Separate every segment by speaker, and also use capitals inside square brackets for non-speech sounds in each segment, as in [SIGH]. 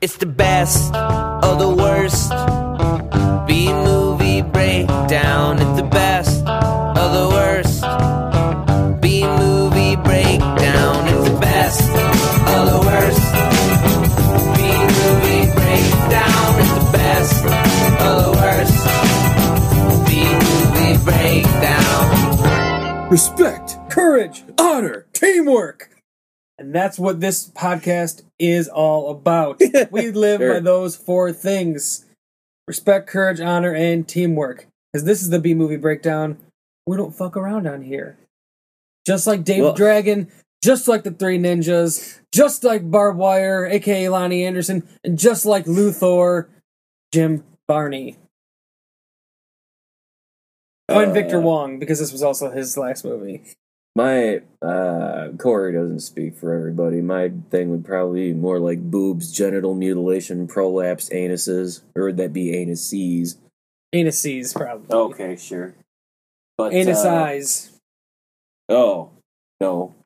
Speaker 1: It's the best of the worst. B movie breakdown. It's the best of the worst. B movie breakdown. It's the best of the worst. B movie breakdown. It's the best of the worst. B movie breakdown.
Speaker 2: respect, courage, honor, teamwork. And that's what this podcast is all about. [LAUGHS] we live
Speaker 3: Sure.
Speaker 2: by those four things respect, courage, honor, and teamwork. Because this is the B movie breakdown. We don't fuck around on here. Just like Dave
Speaker 3: Well-
Speaker 2: Dragon, just like the Three Ninjas, just like Barbed Wire, aka Loni Anderson, and just like Lothar, Jim Varney. Oh, and Victor
Speaker 3: Uh,
Speaker 2: Wong, because this was also his last movie.
Speaker 3: My uh, Corey doesn't speak for everybody. My thing would probably be more like boobs, genital mutilation, prolapsed anuses, or would that be anuses?
Speaker 2: Anuses, probably.
Speaker 3: Okay, sure. But
Speaker 2: Anus
Speaker 3: uh,
Speaker 2: eyes.
Speaker 3: Oh no,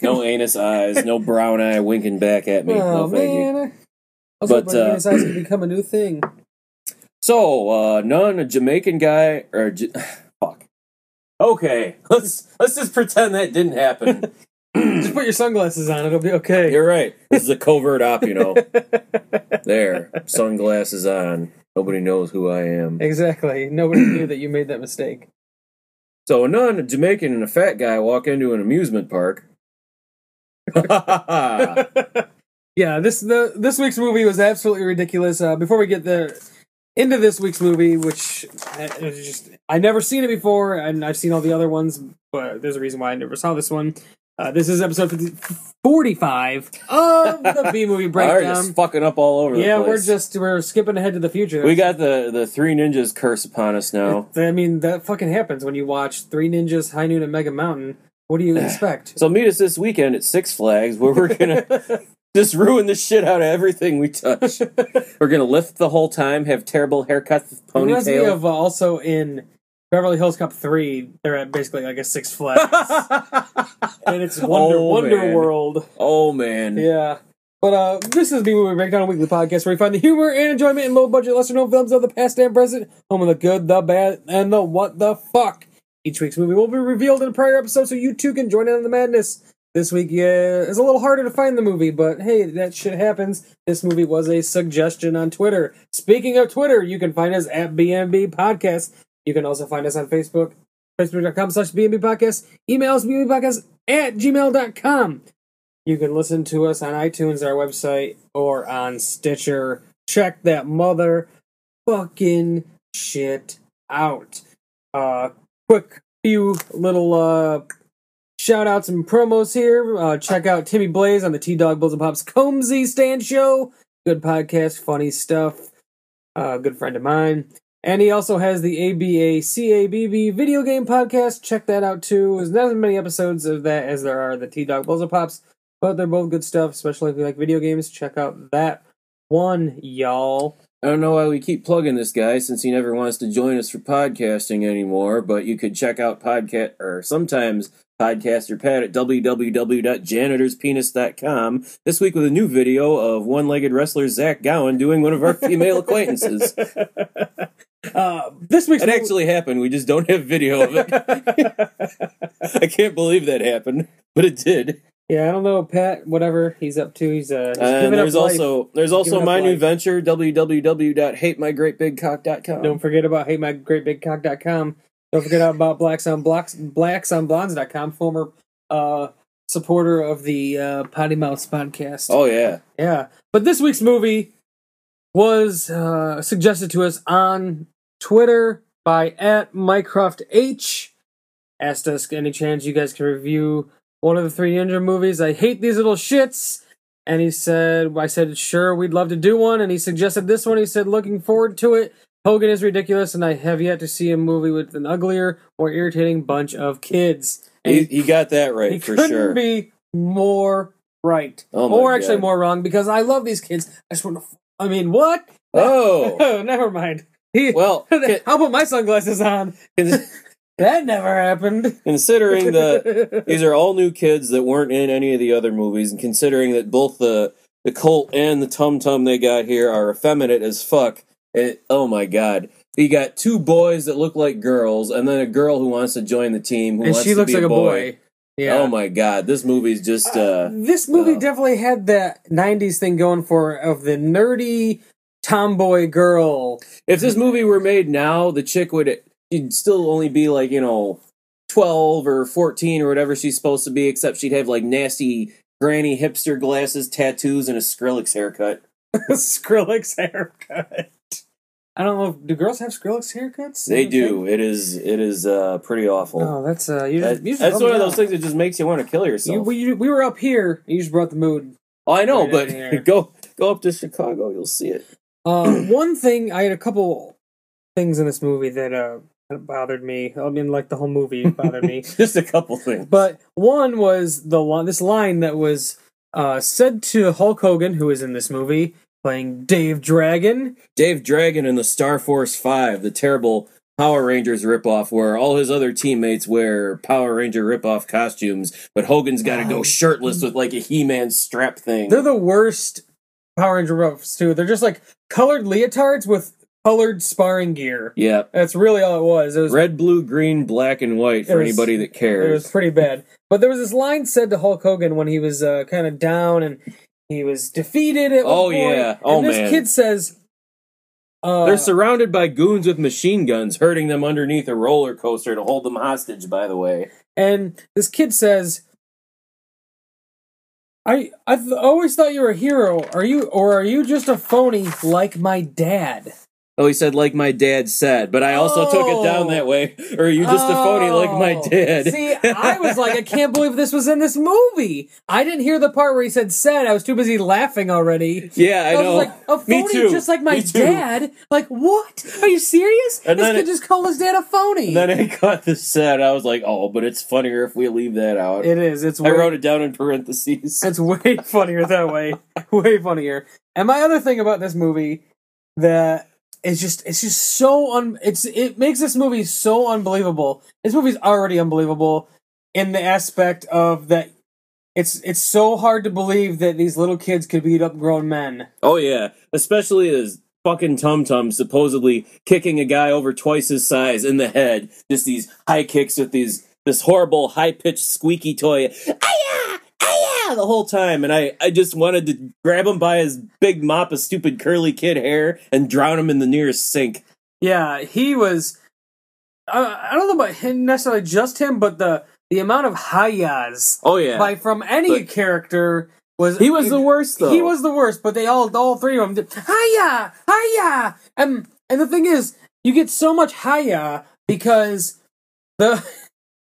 Speaker 3: no [LAUGHS] anus eyes, no brown eye winking back at me.
Speaker 2: Oh
Speaker 3: no, thank you.
Speaker 2: man. I was
Speaker 3: But,
Speaker 2: hoping
Speaker 3: uh,
Speaker 2: anus eyes could become a new thing.
Speaker 3: So, uh, none a Jamaican guy or J- fuck. Okay, [LAUGHS] let's let's just pretend that didn't happen. [LAUGHS] [CLEARS THROAT]
Speaker 2: Just put your sunglasses on; it'll be okay.
Speaker 3: You're right. This is a covert op, you know. [LAUGHS] There, sunglasses on. Nobody knows who I am.
Speaker 2: exactly. Nobody knew that you made that mistake. [CLEARS THROAT]
Speaker 3: So, a nun, a Jamaican, and a fat guy walk into an amusement park.
Speaker 2: yeah, this the this week's movie was absolutely ridiculous. Uh, before we get the into this week's movie, which uh, is just I never seen it before, and I've seen all the other ones, but there's a reason why I never saw this one. Uh, this is episode 50, 45 of the B movie
Speaker 3: We're
Speaker 2: breakdown.
Speaker 3: just fucking up all over the
Speaker 2: Yeah, we're just we're skipping ahead to the future.
Speaker 3: We got the the three ninjas curse upon us now.
Speaker 2: I mean, that fucking happens when you watch Three Ninjas, High Noon, and Mega Mountain. What do you [SIGHS] expect?
Speaker 3: So meet us this weekend at Six Flags, where we're gonna [LAUGHS] just ruin the shit out of everything we touch. [LAUGHS] we're gonna lift the whole time, have terrible haircuts,
Speaker 2: It reminds me
Speaker 3: ponytail.
Speaker 2: of uh, also in Beverly Hills Cop Three. They're at basically like a Six Flags, [LAUGHS] and it's Wonder
Speaker 3: Oh,
Speaker 2: Wonder
Speaker 3: man.
Speaker 2: World.
Speaker 3: oh man,
Speaker 2: Yeah. But uh, this is B Movie Breakdown, a weekly podcast where we find the humor and enjoyment in low budget, lesser known films of the past and present, home of the good, the bad, and the what the fuck. Each week's movie will be revealed in a prior episode, so you too can join in on the madness. This week, yeah, it's a little harder to find the movie, but hey, that shit happens. This movie was a suggestion on Twitter. Speaking of Twitter, you can find us at BMB Podcast. You can also find us on Facebook, facebook.com slash BMB Podcast. Email us BMBpodcast at gmail.com. You can listen to us on iTunes, our website, or on Stitcher. Check that mother fucking shit out. Uh, quick few little uh shout outs and promos here. Uh, check out Timmy Blaze on the T Dog Bulls and Pops Combsy Stand Show. Good podcast, funny stuff. Uh, good friend of mine. And he also has the ABA CABB video game podcast. Check that out too. There's not as many episodes of that as there are the T Dog Bulls and Pops, but they're both good stuff, especially if you like video games. Check out that one, y'all.
Speaker 3: I don't know why we keep plugging this guy since he never wants to join us for podcasting anymore. But you could check out podcast or sometimes podcaster Pat at www.janitorspenis.com this week with a new video of one-legged wrestler Zach Gowen doing one of our female acquaintances. [LAUGHS]
Speaker 2: uh, this week's
Speaker 3: It actually happened. We just don't have video of it. [LAUGHS] I can't believe that happened, but it did.
Speaker 2: yeah, I don't know, Pat. Whatever he's up to, he's uh, he's
Speaker 3: And there's also there's also my new
Speaker 2: life.
Speaker 3: venture www.hatemygreatbigcock.com.
Speaker 2: Don't forget about HateMyGreatBigCock.com. Don't forget about Blacks on Blocks, BlacksOnBlondes.com, former uh, supporter of the uh, Potty Mouths podcast.
Speaker 3: Oh yeah.
Speaker 2: Yeah. But this week's movie was uh, suggested to us on Twitter by at Mycroft H. Asked us any chance you guys can review one of the three ninja movies. I hate these little shits. And he said, I said, sure, we'd love to do one. And he suggested this one. He said, looking forward to it. Hogan is ridiculous, and I have yet to see a movie with an uglier, more irritating bunch of kids. And
Speaker 3: He, he got that right
Speaker 2: he
Speaker 3: for
Speaker 2: couldn't
Speaker 3: sure.
Speaker 2: be more right,
Speaker 3: Oh
Speaker 2: or actually
Speaker 3: God.
Speaker 2: more wrong because I love these kids. I just want to. I mean, what?
Speaker 3: Oh. [LAUGHS] oh.
Speaker 2: never mind. He,
Speaker 3: Well, [LAUGHS] ca-
Speaker 2: I'll put my sunglasses on. [LAUGHS] That never happened.
Speaker 3: considering that these are all new kids that weren't in any of the other movies, and considering that both the the Colt and the Tum Tum they got here are effeminate as fuck. It, oh my god. You got two boys that look like girls, and then a girl who wants to join the team who
Speaker 2: and
Speaker 3: wants
Speaker 2: she
Speaker 3: to
Speaker 2: looks
Speaker 3: be
Speaker 2: like
Speaker 3: a
Speaker 2: a
Speaker 3: boy.
Speaker 2: boy. Yeah.
Speaker 3: Oh my god, this movie's just uh
Speaker 2: this movie
Speaker 3: uh,
Speaker 2: definitely had that '90s thing going for of the nerdy tomboy girl.
Speaker 3: if this movie were made now, the chick would she'd still only be like, you know, 12 or 14 or whatever she's supposed to be, except she'd have like nasty granny hipster glasses, tattoos, and a Skrillex haircut. [LAUGHS]
Speaker 2: Skrillex haircut. I don't know. If, do girls have Skrillex haircuts?
Speaker 3: They
Speaker 2: You
Speaker 3: do. It is it is uh pretty awful.
Speaker 2: think? Oh, that's uh. You
Speaker 3: That-
Speaker 2: you just
Speaker 3: that's one of those things that just makes you want to kill
Speaker 2: You,
Speaker 3: yourself.
Speaker 2: we, we were up here. You just brought the mood.
Speaker 3: oh, I know,
Speaker 2: right
Speaker 3: but [LAUGHS] go go up to Chicago, you'll see it.
Speaker 2: Uh, [CLEARS THROAT] one thing I had a couple things in this movie that uh bothered me. I mean, like the whole movie bothered me. [LAUGHS]
Speaker 3: Just a couple things.
Speaker 2: But one was the this line that was uh, said to Hulk Hogan, who is in this movie, playing Dave Dragon.
Speaker 3: Dave Dragon in the Star Force 5, the terrible Power Rangers ripoff, where all his other teammates wear Power Ranger ripoff costumes, but Hogan's got to go shirtless with like a He Man strap thing.
Speaker 2: They're the worst Power Ranger roughs too. They're just like colored leotards with colored sparring gear.
Speaker 3: yeah.
Speaker 2: That's really all it was. It was
Speaker 3: Red, blue, green, black, and white for
Speaker 2: was-
Speaker 3: anybody that cares.
Speaker 2: It was pretty bad. But there was this line said to Hulk Hogan when he was uh, kind of down and he was defeated at one
Speaker 3: Oh,
Speaker 2: point.
Speaker 3: yeah. Oh,
Speaker 2: and this
Speaker 3: man.
Speaker 2: kid says, uh,
Speaker 3: They're surrounded by goons with machine guns, hurting them underneath a roller coaster to hold them hostage, by the way.
Speaker 2: and this kid says, "I I th- always thought you were a hero. Are you or are you just a phony like my dad?"
Speaker 3: Oh, he said, like my dad said, but I also took it down
Speaker 2: Oh.
Speaker 3: that way. [LAUGHS] Or are you just a phony like my
Speaker 2: Oh.
Speaker 3: dad?
Speaker 2: See, I was like, I can't believe this was in this movie. I didn't hear the part where he said "said." I was too busy laughing already.
Speaker 3: yeah, I
Speaker 2: I,
Speaker 3: know.
Speaker 2: was like, a phony just like my dad? Like, what? Are you serious?
Speaker 3: And
Speaker 2: this
Speaker 3: then
Speaker 2: kid
Speaker 3: it-
Speaker 2: just called his dad a phony.
Speaker 3: And then I got the said. I was like, oh, but it's funnier if we leave that out.
Speaker 2: it is. It's
Speaker 3: I
Speaker 2: way,
Speaker 3: wrote it down in parentheses.
Speaker 2: It's way funnier that way. [LAUGHS] way funnier. And my other thing about this movie that is just it's just so un it's it makes this movie so unbelievable. This movie's already unbelievable in the aspect of that it's it's so hard to believe that these little kids could beat up grown men.
Speaker 3: Oh yeah, especially as fucking Tum Tum supposedly kicking a guy over twice his size in the head. Just these high kicks with these this horrible high pitched squeaky toy. Aya! The whole time, and I, I just wanted to grab him by his big mop of stupid curly kid hair and drown him in the nearest sink.
Speaker 2: Yeah, he was. I, I don't know about him necessarily just him, but the the amount of hayas
Speaker 3: Oh yeah,
Speaker 2: by from any
Speaker 3: But-
Speaker 2: character was
Speaker 3: he was the worst though.
Speaker 2: He was the worst, but they all all three of them did hiya, hiya, and and the thing is, you get so much hiya because the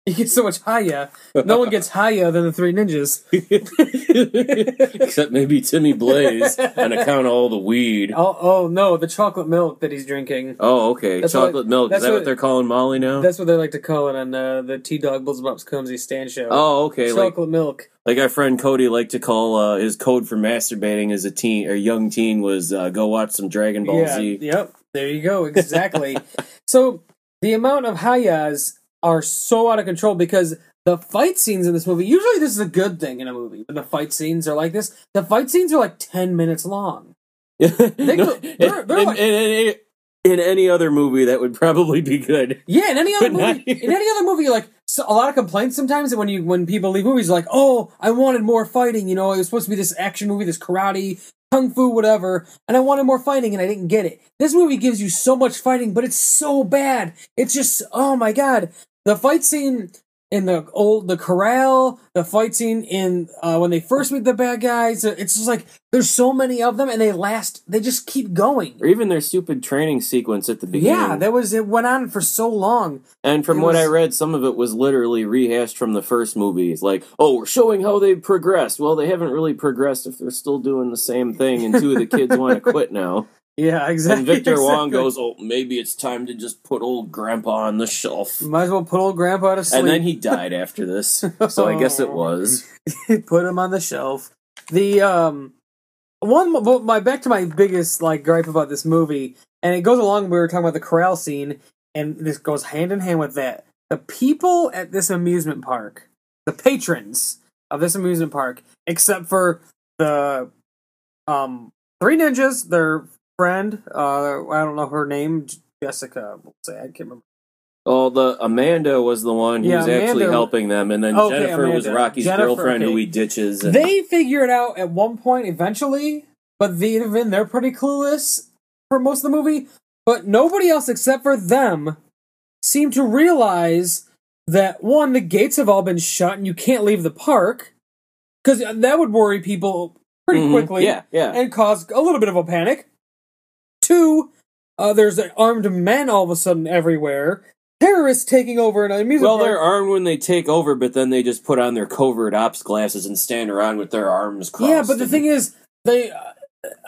Speaker 2: [LAUGHS] you get so much hiya. No one gets higher than the three ninjas. [LAUGHS]
Speaker 3: Except maybe Timmy Blaze on account of all the weed.
Speaker 2: Oh, oh no, the chocolate milk that he's drinking.
Speaker 3: Oh, okay.
Speaker 2: That's
Speaker 3: Chocolate
Speaker 2: what-
Speaker 3: milk. Is
Speaker 2: that's
Speaker 3: that what,
Speaker 2: what-
Speaker 3: they're calling Molly now?
Speaker 2: That's what they like to call it on uh, the T Dog Bulls Bumps Combsy Stand show.
Speaker 3: oh, okay. Like
Speaker 2: chocolate milk.
Speaker 3: like our friend Cody liked to call uh, his code for masturbating as a teen or young teen was uh, go watch some Dragon Ball
Speaker 2: Yeah,
Speaker 3: Z.
Speaker 2: yep. There you go. Exactly. [LAUGHS] so the amount of hayas are so out of control because the fight scenes in this movie. Usually, this is a good thing in a movie when the fight scenes are like this. The fight scenes are like ten minutes long. Go- [LAUGHS] they're- they're
Speaker 3: in,
Speaker 2: like-
Speaker 3: in, in, in any other movie, that would probably be good.
Speaker 2: Yeah, in any other
Speaker 3: But
Speaker 2: movie, in any other movie, like so a lot of complaints sometimes when you when people leave movies, like, oh, I wanted more fighting. You know, it was supposed to be this action movie, this karate, kung fu, whatever, and I wanted more fighting, and I didn't get it. This movie gives you so much fighting, but it's so bad. It's just, oh my god, the fight scene in the old the corral, the fight scene in uh, when they first meet the bad guys. It's just like there's so many of them, and they last. They just keep going.
Speaker 3: Or even their stupid training sequence at the beginning.
Speaker 2: Yeah, that was it. Went on for so long.
Speaker 3: And from
Speaker 2: It
Speaker 3: what I read, some of it was literally rehashed from the first movie. It's like, oh, we're showing how they've progressed. Well, they haven't really progressed if they're still doing the same thing, and two of the kids want to [LAUGHS] quit now.
Speaker 2: Yeah, [LAUGHS] exactly.
Speaker 3: And Victor Wong goes, oh, maybe it's time to just put old Grandpa on the shelf.
Speaker 2: Might as well put old grandpa to sleep.
Speaker 3: And then he died after this, [LAUGHS] so I guess it was.
Speaker 2: put him on the shelf. The um one but my back to my biggest like gripe about this movie, and it goes along. We were talking about the corral scene, and this goes hand in hand with that. The people at this amusement park, the patrons of this amusement park, except for the um three ninjas, their friend, uh I don't know her name, Jessica, we'll say I can't remember.
Speaker 3: Oh, the Amanda was the one who
Speaker 2: Yeah,
Speaker 3: was actually helping them, and then
Speaker 2: Okay,
Speaker 3: Jennifer was Rocky's
Speaker 2: Jennifer,
Speaker 3: girlfriend
Speaker 2: okay.
Speaker 3: who he ditches. And,
Speaker 2: They figure it out at one point eventually, but the, even they're pretty clueless for most of the movie. But nobody else except for them seem to realize that one, the gates have all been shut and you can't leave the park because that would worry people pretty
Speaker 3: Mhm.
Speaker 2: quickly
Speaker 3: Yeah, yeah.
Speaker 2: and cause a little bit of a panic. Two, uh, there's armed men all of a sudden everywhere. Terrorists taking over an amusement
Speaker 3: well,
Speaker 2: park.
Speaker 3: they're armed when they take over, but then they just put on their covert ops glasses and stand around with their arms crossed.
Speaker 2: Yeah, but the thing is, they uh,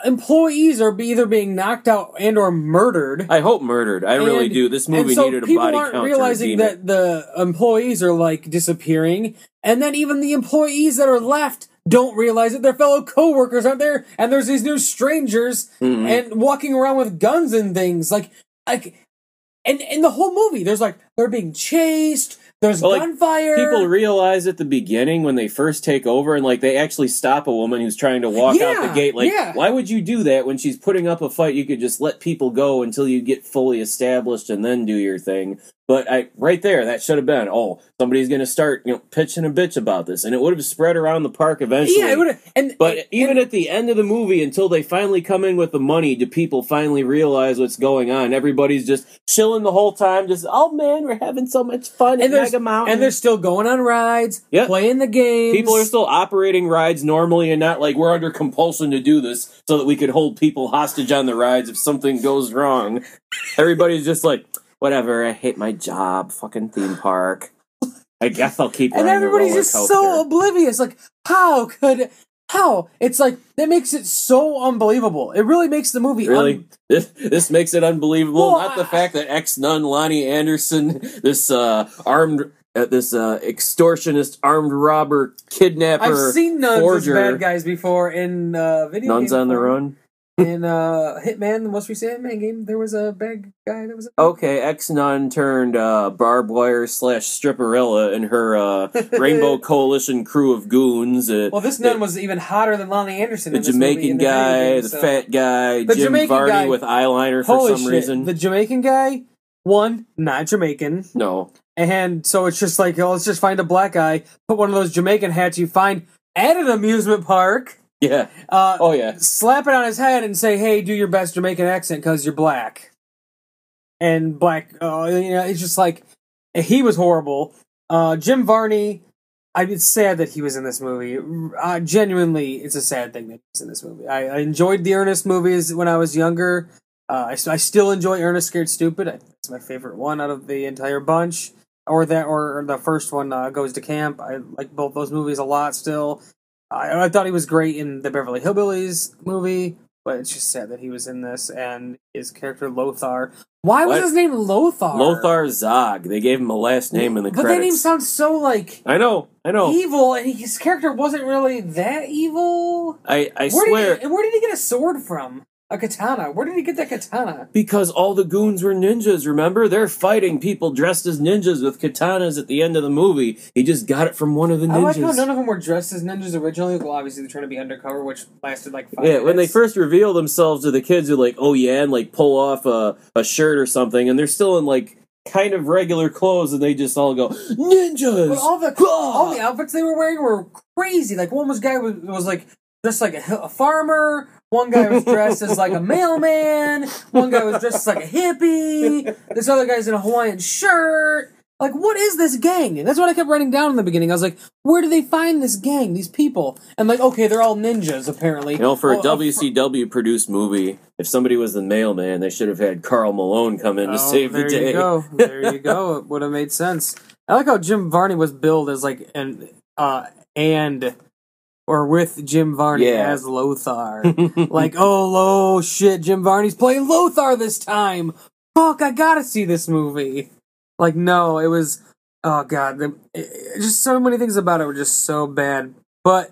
Speaker 2: employees are either being knocked out and or murdered.
Speaker 3: I hope murdered. I really
Speaker 2: And-
Speaker 3: do. This movie
Speaker 2: so
Speaker 3: needed a
Speaker 2: people
Speaker 3: body
Speaker 2: aren't
Speaker 3: count
Speaker 2: realizing
Speaker 3: to redeem it.
Speaker 2: that the employees are like disappearing, and then even the employees that are left don't realize that their fellow coworkers aren't there, and there's these new strangers
Speaker 3: Mhm.
Speaker 2: and walking around with guns and things like like. And in the whole movie, there's like they're being chased. There's
Speaker 3: Well, like,
Speaker 2: gunfire.
Speaker 3: People realize at the beginning when they first take over, and like they actually stop a woman who's trying to walk out the gate. Like,
Speaker 2: yeah.
Speaker 3: why would you do that when she's putting up a fight? You could just let people go until you get fully established and then do your thing. But I, right there, that should have been. Oh, somebody's going to start, you know, pitching a bitch about this, and it would have spread around the park eventually.
Speaker 2: yeah, it would. And
Speaker 3: But
Speaker 2: and-
Speaker 3: even at the end of the movie, until they finally come in with the money, do people finally realize what's going on? Everybody's just chilling the whole time. Just, oh man, we're having so much fun
Speaker 2: and there's
Speaker 3: Mega Mountain.
Speaker 2: and they're still going on rides,
Speaker 3: Yep.
Speaker 2: playing the games.
Speaker 3: People are still operating rides normally and not like we're under compulsion to do this so that we could hold people hostage on the rides if something goes wrong. Everybody's just like, whatever, I hate my job, fucking theme park. I guess I'll keep [LAUGHS]
Speaker 2: and everybody's just
Speaker 3: coaster.
Speaker 2: so oblivious. Like, how could how? It's like that makes it so unbelievable. It really makes the movie
Speaker 3: Really?
Speaker 2: un- [LAUGHS]
Speaker 3: This, this makes it unbelievable.
Speaker 2: Well,
Speaker 3: Not the fact that ex nun Loni Anderson, this uh, armed, uh, this uh, extortionist, armed robber, kidnapper,
Speaker 2: I've seen nuns
Speaker 3: forger,
Speaker 2: as bad guys before in uh, video.
Speaker 3: nuns on the run.
Speaker 2: In uh, Hitman, the most recent Hitman game, there was a bad guy that was.
Speaker 3: Okay, ex nun turned uh, barbed wire slash stripperella and her uh, [LAUGHS] Rainbow Coalition crew of goons. Uh,
Speaker 2: Well, this nun was even hotter than Loni Anderson.
Speaker 3: the
Speaker 2: in this movie
Speaker 3: Jamaican
Speaker 2: in the
Speaker 3: guy,
Speaker 2: game,
Speaker 3: the
Speaker 2: so-
Speaker 3: fat guy,
Speaker 2: The
Speaker 3: Jim
Speaker 2: Jamaican
Speaker 3: Varney
Speaker 2: guy-
Speaker 3: with eyeliner for
Speaker 2: Holy
Speaker 3: some
Speaker 2: shit!
Speaker 3: reason.
Speaker 2: The Jamaican guy, one not Jamaican,
Speaker 3: no,
Speaker 2: and so it's just like oh, let's just find a black guy, put one of those Jamaican hats you find at an amusement park,
Speaker 3: yeah,
Speaker 2: uh,
Speaker 3: oh yeah,
Speaker 2: slap it on his head and say, "Hey, do your best Jamaican accent because you're black." And black, uh, you know, it's just like he was horrible. Uh, Jim Varney, I, it's sad that he was in this movie. Uh, genuinely, it's a sad thing that he's in this movie. I, I enjoyed the Ernest movies when I was younger. Uh, I, I still enjoy Ernest Scared Stupid. It's my favorite one out of the entire bunch. Or that, or, the first one, uh, Goes to Camp. I like both those movies a lot still. I, I thought he was great in the Beverly Hillbillies movie, but it's just sad that he was in this and his character Lothar. Why was
Speaker 3: What?
Speaker 2: his name Lothar?
Speaker 3: Lothar Zog. They gave him a last name in the credits.
Speaker 2: but that name sounds so like
Speaker 3: I know, I know.
Speaker 2: evil, and he, his character wasn't really that evil.
Speaker 3: I, I
Speaker 2: Where
Speaker 3: swear.
Speaker 2: did he, and where did he get a sword from? A katana. Where did he get that katana?
Speaker 3: Because all the goons were ninjas, remember? They're fighting people dressed as ninjas with katanas at the end of the movie. He just got it from one of the
Speaker 2: I like how
Speaker 3: ninjas.
Speaker 2: none of them were dressed as ninjas originally. Well, obviously they're trying to be undercover, which lasted like five
Speaker 3: yeah, when they first reveal themselves to the kids, they're like, oh yeah, and like pull off a, a shirt or something, and they're still in like kind of regular clothes, and they just all go, ninjas!
Speaker 2: But all the all the outfits they were wearing were crazy. Like one was guy was, was like dressed like a, a farmer. One guy was dressed as like a mailman. One guy was dressed as like a hippie. This other guy's in a Hawaiian shirt. Like, what is this gang? And that's what I kept writing down in the beginning. I was like, where do they find this gang, these people? And like, okay, they're all ninjas apparently.
Speaker 3: You know, for a
Speaker 2: Oh, uh,
Speaker 3: WCW produced movie, if somebody was the mailman, they should have had Karl Malone come in to
Speaker 2: Oh,
Speaker 3: save the day.
Speaker 2: there
Speaker 3: day.
Speaker 2: you go. [LAUGHS] There you go. It would have made sense. I like how Jim Varney was billed as like an uh and or with Jim Varney
Speaker 3: Yeah.
Speaker 2: as Lothar. [LAUGHS] like, oh, lo shit, Jim Varney's playing Lothar this time. Fuck, I gotta see this movie. Like, no, it was. Oh god, the, it- just so many things about it were just so bad. But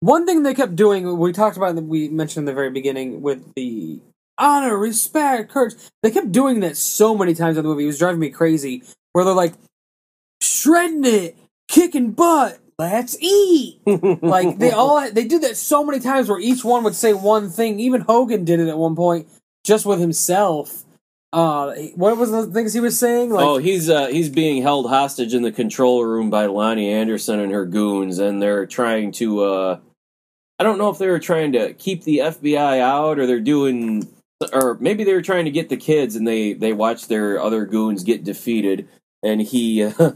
Speaker 2: one thing they kept doing, we talked about, we mentioned in the very beginning with the honor, respect, courage. They kept doing that so many times in the movie. It was driving me crazy. Where they're like shredding it, kicking butt, let's eat. like they [LAUGHS] all they did that so many times where each one would say one thing. Even Hogan did it at one point just with himself. Uh, what was the things he was saying? Like,
Speaker 3: oh, he's uh, he's being held hostage in the control room by Loni Anderson and her goons, and they're trying to. Uh, I don't know if they were trying to keep the FBI out, or they're doing, or maybe they were trying to get the kids, and they they watch their other goons get defeated, and he [LAUGHS] uh,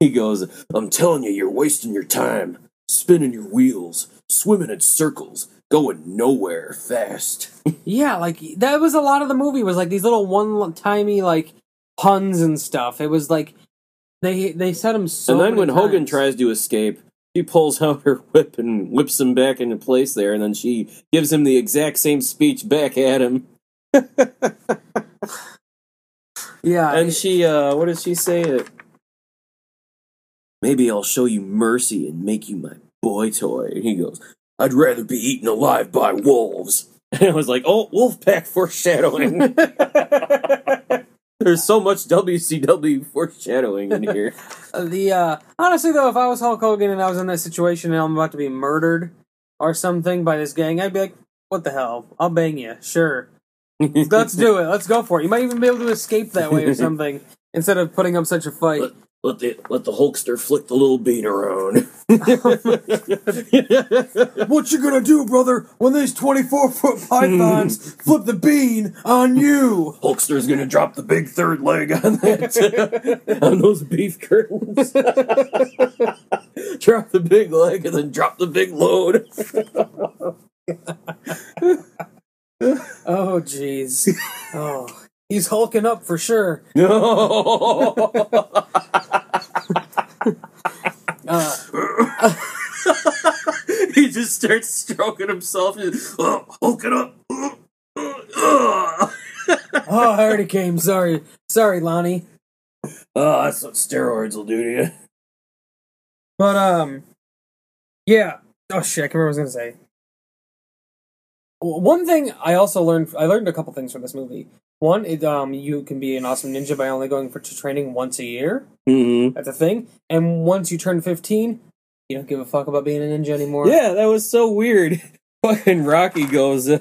Speaker 3: he goes, "I'm telling you, you're wasting your time, spinning your wheels, swimming in circles, going nowhere fast." [LAUGHS]
Speaker 2: yeah, like that was a lot of the movie. Was like these little one timey like puns and stuff. It was like they they said him so.
Speaker 3: and then when Hogan tries to escape, she pulls [LAUGHS] out her whip and whips him back into place there, and then she gives him the exact same speech back at him. [LAUGHS]
Speaker 2: yeah,
Speaker 3: And she, uh, what does she say? Maybe I'll show you mercy and make you my boy toy. And he goes, I'd rather be eaten alive by wolves. [LAUGHS] And I was like, oh, Wolfpack foreshadowing. [LAUGHS] There's so much WCW foreshadowing in here. [LAUGHS]
Speaker 2: Uh, the uh honestly though, if I was Hulk Hogan and I was in that situation and I'm about to be murdered or something by this gang, I'd be like, "What the hell? I'll bang you, sure. Let's do it. Let's go for it. You might even be able to escape that way or something instead of putting up such a fight."
Speaker 3: Let, the let the Hulkster flick the little bean around. [LAUGHS]
Speaker 2: What you gonna do, brother, when these twenty four foot pythons [LAUGHS] flip the bean on you?
Speaker 3: Hulkster's gonna drop the big third leg on that [LAUGHS] on those beef curtains. drop the big leg and then drop the big load.
Speaker 2: Oh jeez. Oh, he's hulking up for sure.
Speaker 3: No.
Speaker 2: Uh, [LAUGHS]
Speaker 3: he just starts stroking himself. and oh, Hulk it up. [LAUGHS]
Speaker 2: oh, I already came. Sorry, sorry, Loni.
Speaker 3: Oh, that's what steroids will do to you.
Speaker 2: But um, yeah. Oh shit! I can't remember what I was gonna say. One thing I also learned, I learned a couple things from this movie. One, it, um, you can be an awesome ninja by only going for to training once a year.
Speaker 3: Mm-hmm.
Speaker 2: That's a thing. And once you turn fifteen, you don't give a fuck about being a ninja anymore.
Speaker 3: Yeah, that was so weird. [LAUGHS] Fucking Rocky goes uh,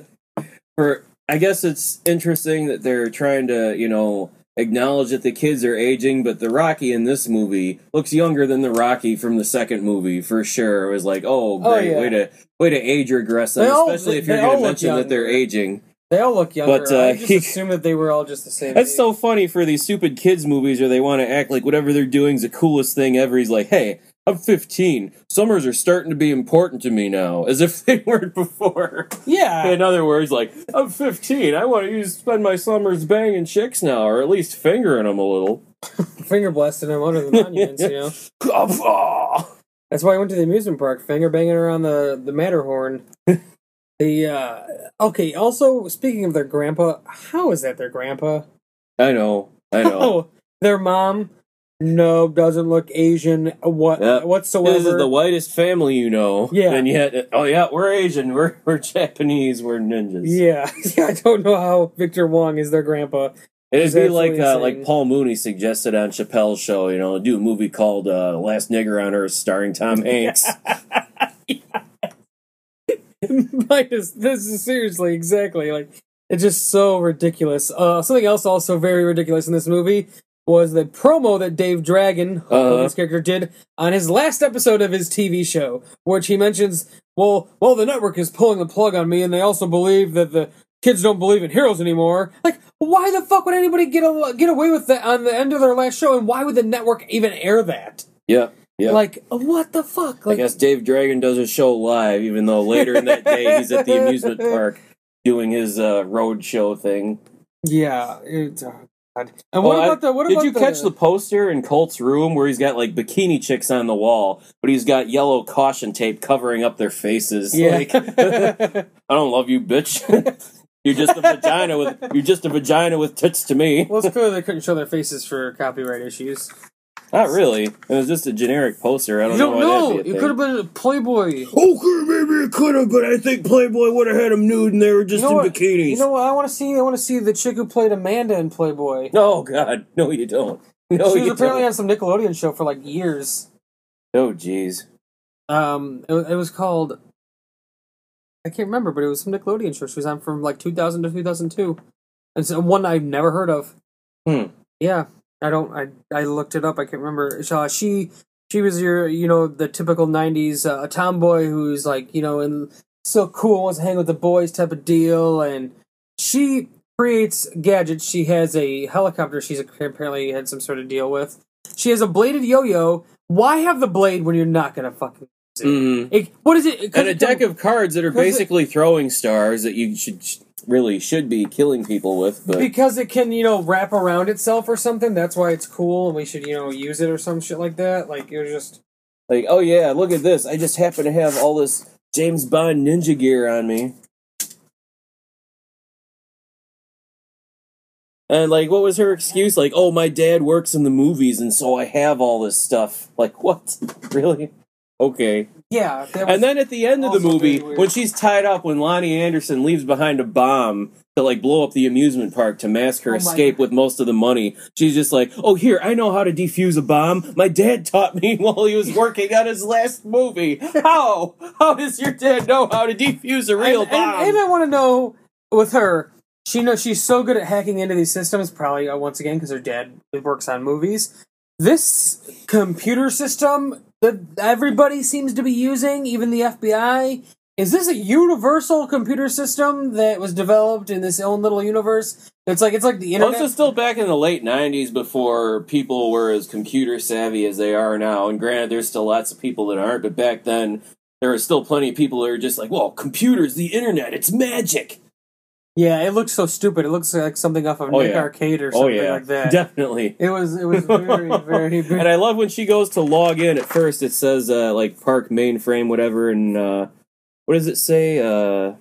Speaker 3: for. I guess it's interesting that they're trying to, you know, acknowledge that the kids are aging, but the Rocky in this movie looks younger than the Rocky from the second movie for sure. It was like, oh,
Speaker 2: Oh,
Speaker 3: great,
Speaker 2: yeah.
Speaker 3: way to way to age regress them,
Speaker 2: all-
Speaker 3: especially if you're going to mention that they're aging.
Speaker 2: They all look younger.
Speaker 3: But, uh,
Speaker 2: I just
Speaker 3: he-
Speaker 2: assume that they were all just the same.
Speaker 3: That's
Speaker 2: age.
Speaker 3: so funny for these stupid kids movies where they want to act like whatever they're doing is the coolest thing ever. He's like, hey, I'm 15. Summers are starting to be important to me now, as if [LAUGHS] they weren't before.
Speaker 2: Yeah.
Speaker 3: In other words, like, I'm 15. I want to use spend my summers banging chicks now, or at least fingering them a little. [LAUGHS]
Speaker 2: Finger blasting him under the [LAUGHS] monuments, you know. That's why I went to the amusement park, finger banging around the the Matterhorn. the uh okay. Also, speaking of their grandpa, how is that their grandpa?
Speaker 3: I know. I know.
Speaker 2: Oh, their mom. No, doesn't look Asian what
Speaker 3: Yeah.
Speaker 2: whatsoever.
Speaker 3: This is the whitest family you know.
Speaker 2: Yeah.
Speaker 3: And yet, oh yeah, we're Asian. We're [LAUGHS] we're Japanese. We're ninjas.
Speaker 2: yeah, [LAUGHS] yeah. I don't know how Victor Wong is their grandpa.
Speaker 3: It'd be like uh, like Paul Mooney suggested on Chappelle's show, you know, do a movie called uh, Last Nigger on Earth starring Tom [LAUGHS] Hanks.
Speaker 2: Minus this is seriously exactly like it's just so ridiculous. Uh, something else also very ridiculous in this movie was the promo that Dave Dragon, Hulk
Speaker 3: Uh-huh.
Speaker 2: Hogan's character, did on his last episode of his TV show, which he mentions, well, well, the network is pulling the plug on me, and they also believe that the kids don't believe in heroes anymore. Like, why the fuck would anybody get a, get away with that on the end of their last show, and why would the network even air that?
Speaker 3: yeah, yeah.
Speaker 2: Like, what the fuck?
Speaker 3: I
Speaker 2: Like,
Speaker 3: guess Dave Dragon does his show live, even though later in that day he's at the amusement [LAUGHS] park doing his uh, road show thing.
Speaker 2: yeah, it's. Oh, God. And what
Speaker 3: Oh, I-
Speaker 2: about the? What
Speaker 3: Did
Speaker 2: about
Speaker 3: you catch the poster in Colt's room where he's got like bikini chicks on the wall, but he's got yellow caution tape covering up their faces?
Speaker 2: Yeah.
Speaker 3: Like, [LAUGHS] I don't love you, bitch. [LAUGHS] you're just a vagina with you're just a vagina with tits to me.
Speaker 2: well, it's clear [LAUGHS] they couldn't show their faces for copyright issues.
Speaker 3: Not really. It was just a generic poster. I don't
Speaker 2: You
Speaker 3: know.
Speaker 2: don't
Speaker 3: why
Speaker 2: know.
Speaker 3: that'd be a
Speaker 2: It could have been a Playboy.
Speaker 3: Okay, maybe it could have, but I think Playboy would have had them nude and they were just
Speaker 2: You know
Speaker 3: in
Speaker 2: what?
Speaker 3: bikinis.
Speaker 2: You know what? I want to see. I want to see the chick who played Amanda in Playboy.
Speaker 3: oh God, no, you don't. [LAUGHS] No,
Speaker 2: she was
Speaker 3: you
Speaker 2: apparently
Speaker 3: don't.
Speaker 2: on some Nickelodeon show for like years.
Speaker 3: Oh jeez.
Speaker 2: Um, it, it was called. I can't remember, but it was some Nickelodeon show. She was on from like 2000 to 2002. It's one I've never heard of.
Speaker 3: Hmm.
Speaker 2: Yeah, I don't. I I looked it up. I can't remember. Uh, she she was your you know the typical 90s uh, tomboy who's like you know and so cool wants to hang with the boys type of deal and she creates gadgets. She has a helicopter. She's apparently had some sort of deal with. She has a bladed yo-yo. Why have the blade when you're not gonna fucking use it?
Speaker 3: Mhm.
Speaker 2: It- what is it?
Speaker 3: And a deck of cards that are
Speaker 2: 'cause it-
Speaker 3: basically throwing stars that you should really should be killing people with. But
Speaker 2: because it can you know wrap around itself or something. That's why it's cool, and we should you know use it or some shit like that. Like you're just
Speaker 3: like, oh yeah, look at this. I just happen to have all this James Bond ninja gear on me. And like, what was her excuse? Like, oh, my dad works in the movies, and so I have all this stuff. Like, what? [LAUGHS] Really? Okay.
Speaker 2: yeah.
Speaker 3: And then at the end of the movie, when she's tied up, when Loni Anderson leaves behind a bomb to like blow up the amusement park to mask her
Speaker 2: Oh
Speaker 3: escape
Speaker 2: God.
Speaker 3: with most of the money, she's just like, "Oh, here, I know how to defuse a bomb. My dad taught me [LAUGHS] while he was working on his last movie. How? How does your dad know how to defuse a real
Speaker 2: and,
Speaker 3: bomb?"
Speaker 2: and, and I want to know with her. She knows she's so good at hacking into these systems. Probably uh, once again because her dad works on movies. This computer system that everybody seems to be using, even the FBI, is this a universal computer system that was developed in this own little universe? It's like it's like the
Speaker 3: Well,
Speaker 2: internet.
Speaker 3: this is still back in the late '90s, before people were as computer savvy as they are now. And granted, there's still lots of people that aren't, but back then there were still plenty of people that are just like, "Well, computers, the internet, it's magic."
Speaker 2: Yeah, it looks so stupid. It looks like something off of
Speaker 3: Oh,
Speaker 2: Nick
Speaker 3: yeah.
Speaker 2: Arcade or
Speaker 3: Oh
Speaker 2: something
Speaker 3: yeah,
Speaker 2: like that.
Speaker 3: definitely.
Speaker 2: It was it was very [LAUGHS] very
Speaker 3: and I love when she goes to log in. At first, it says uh, like Park mainframe, whatever, and uh, what does it say? Uh,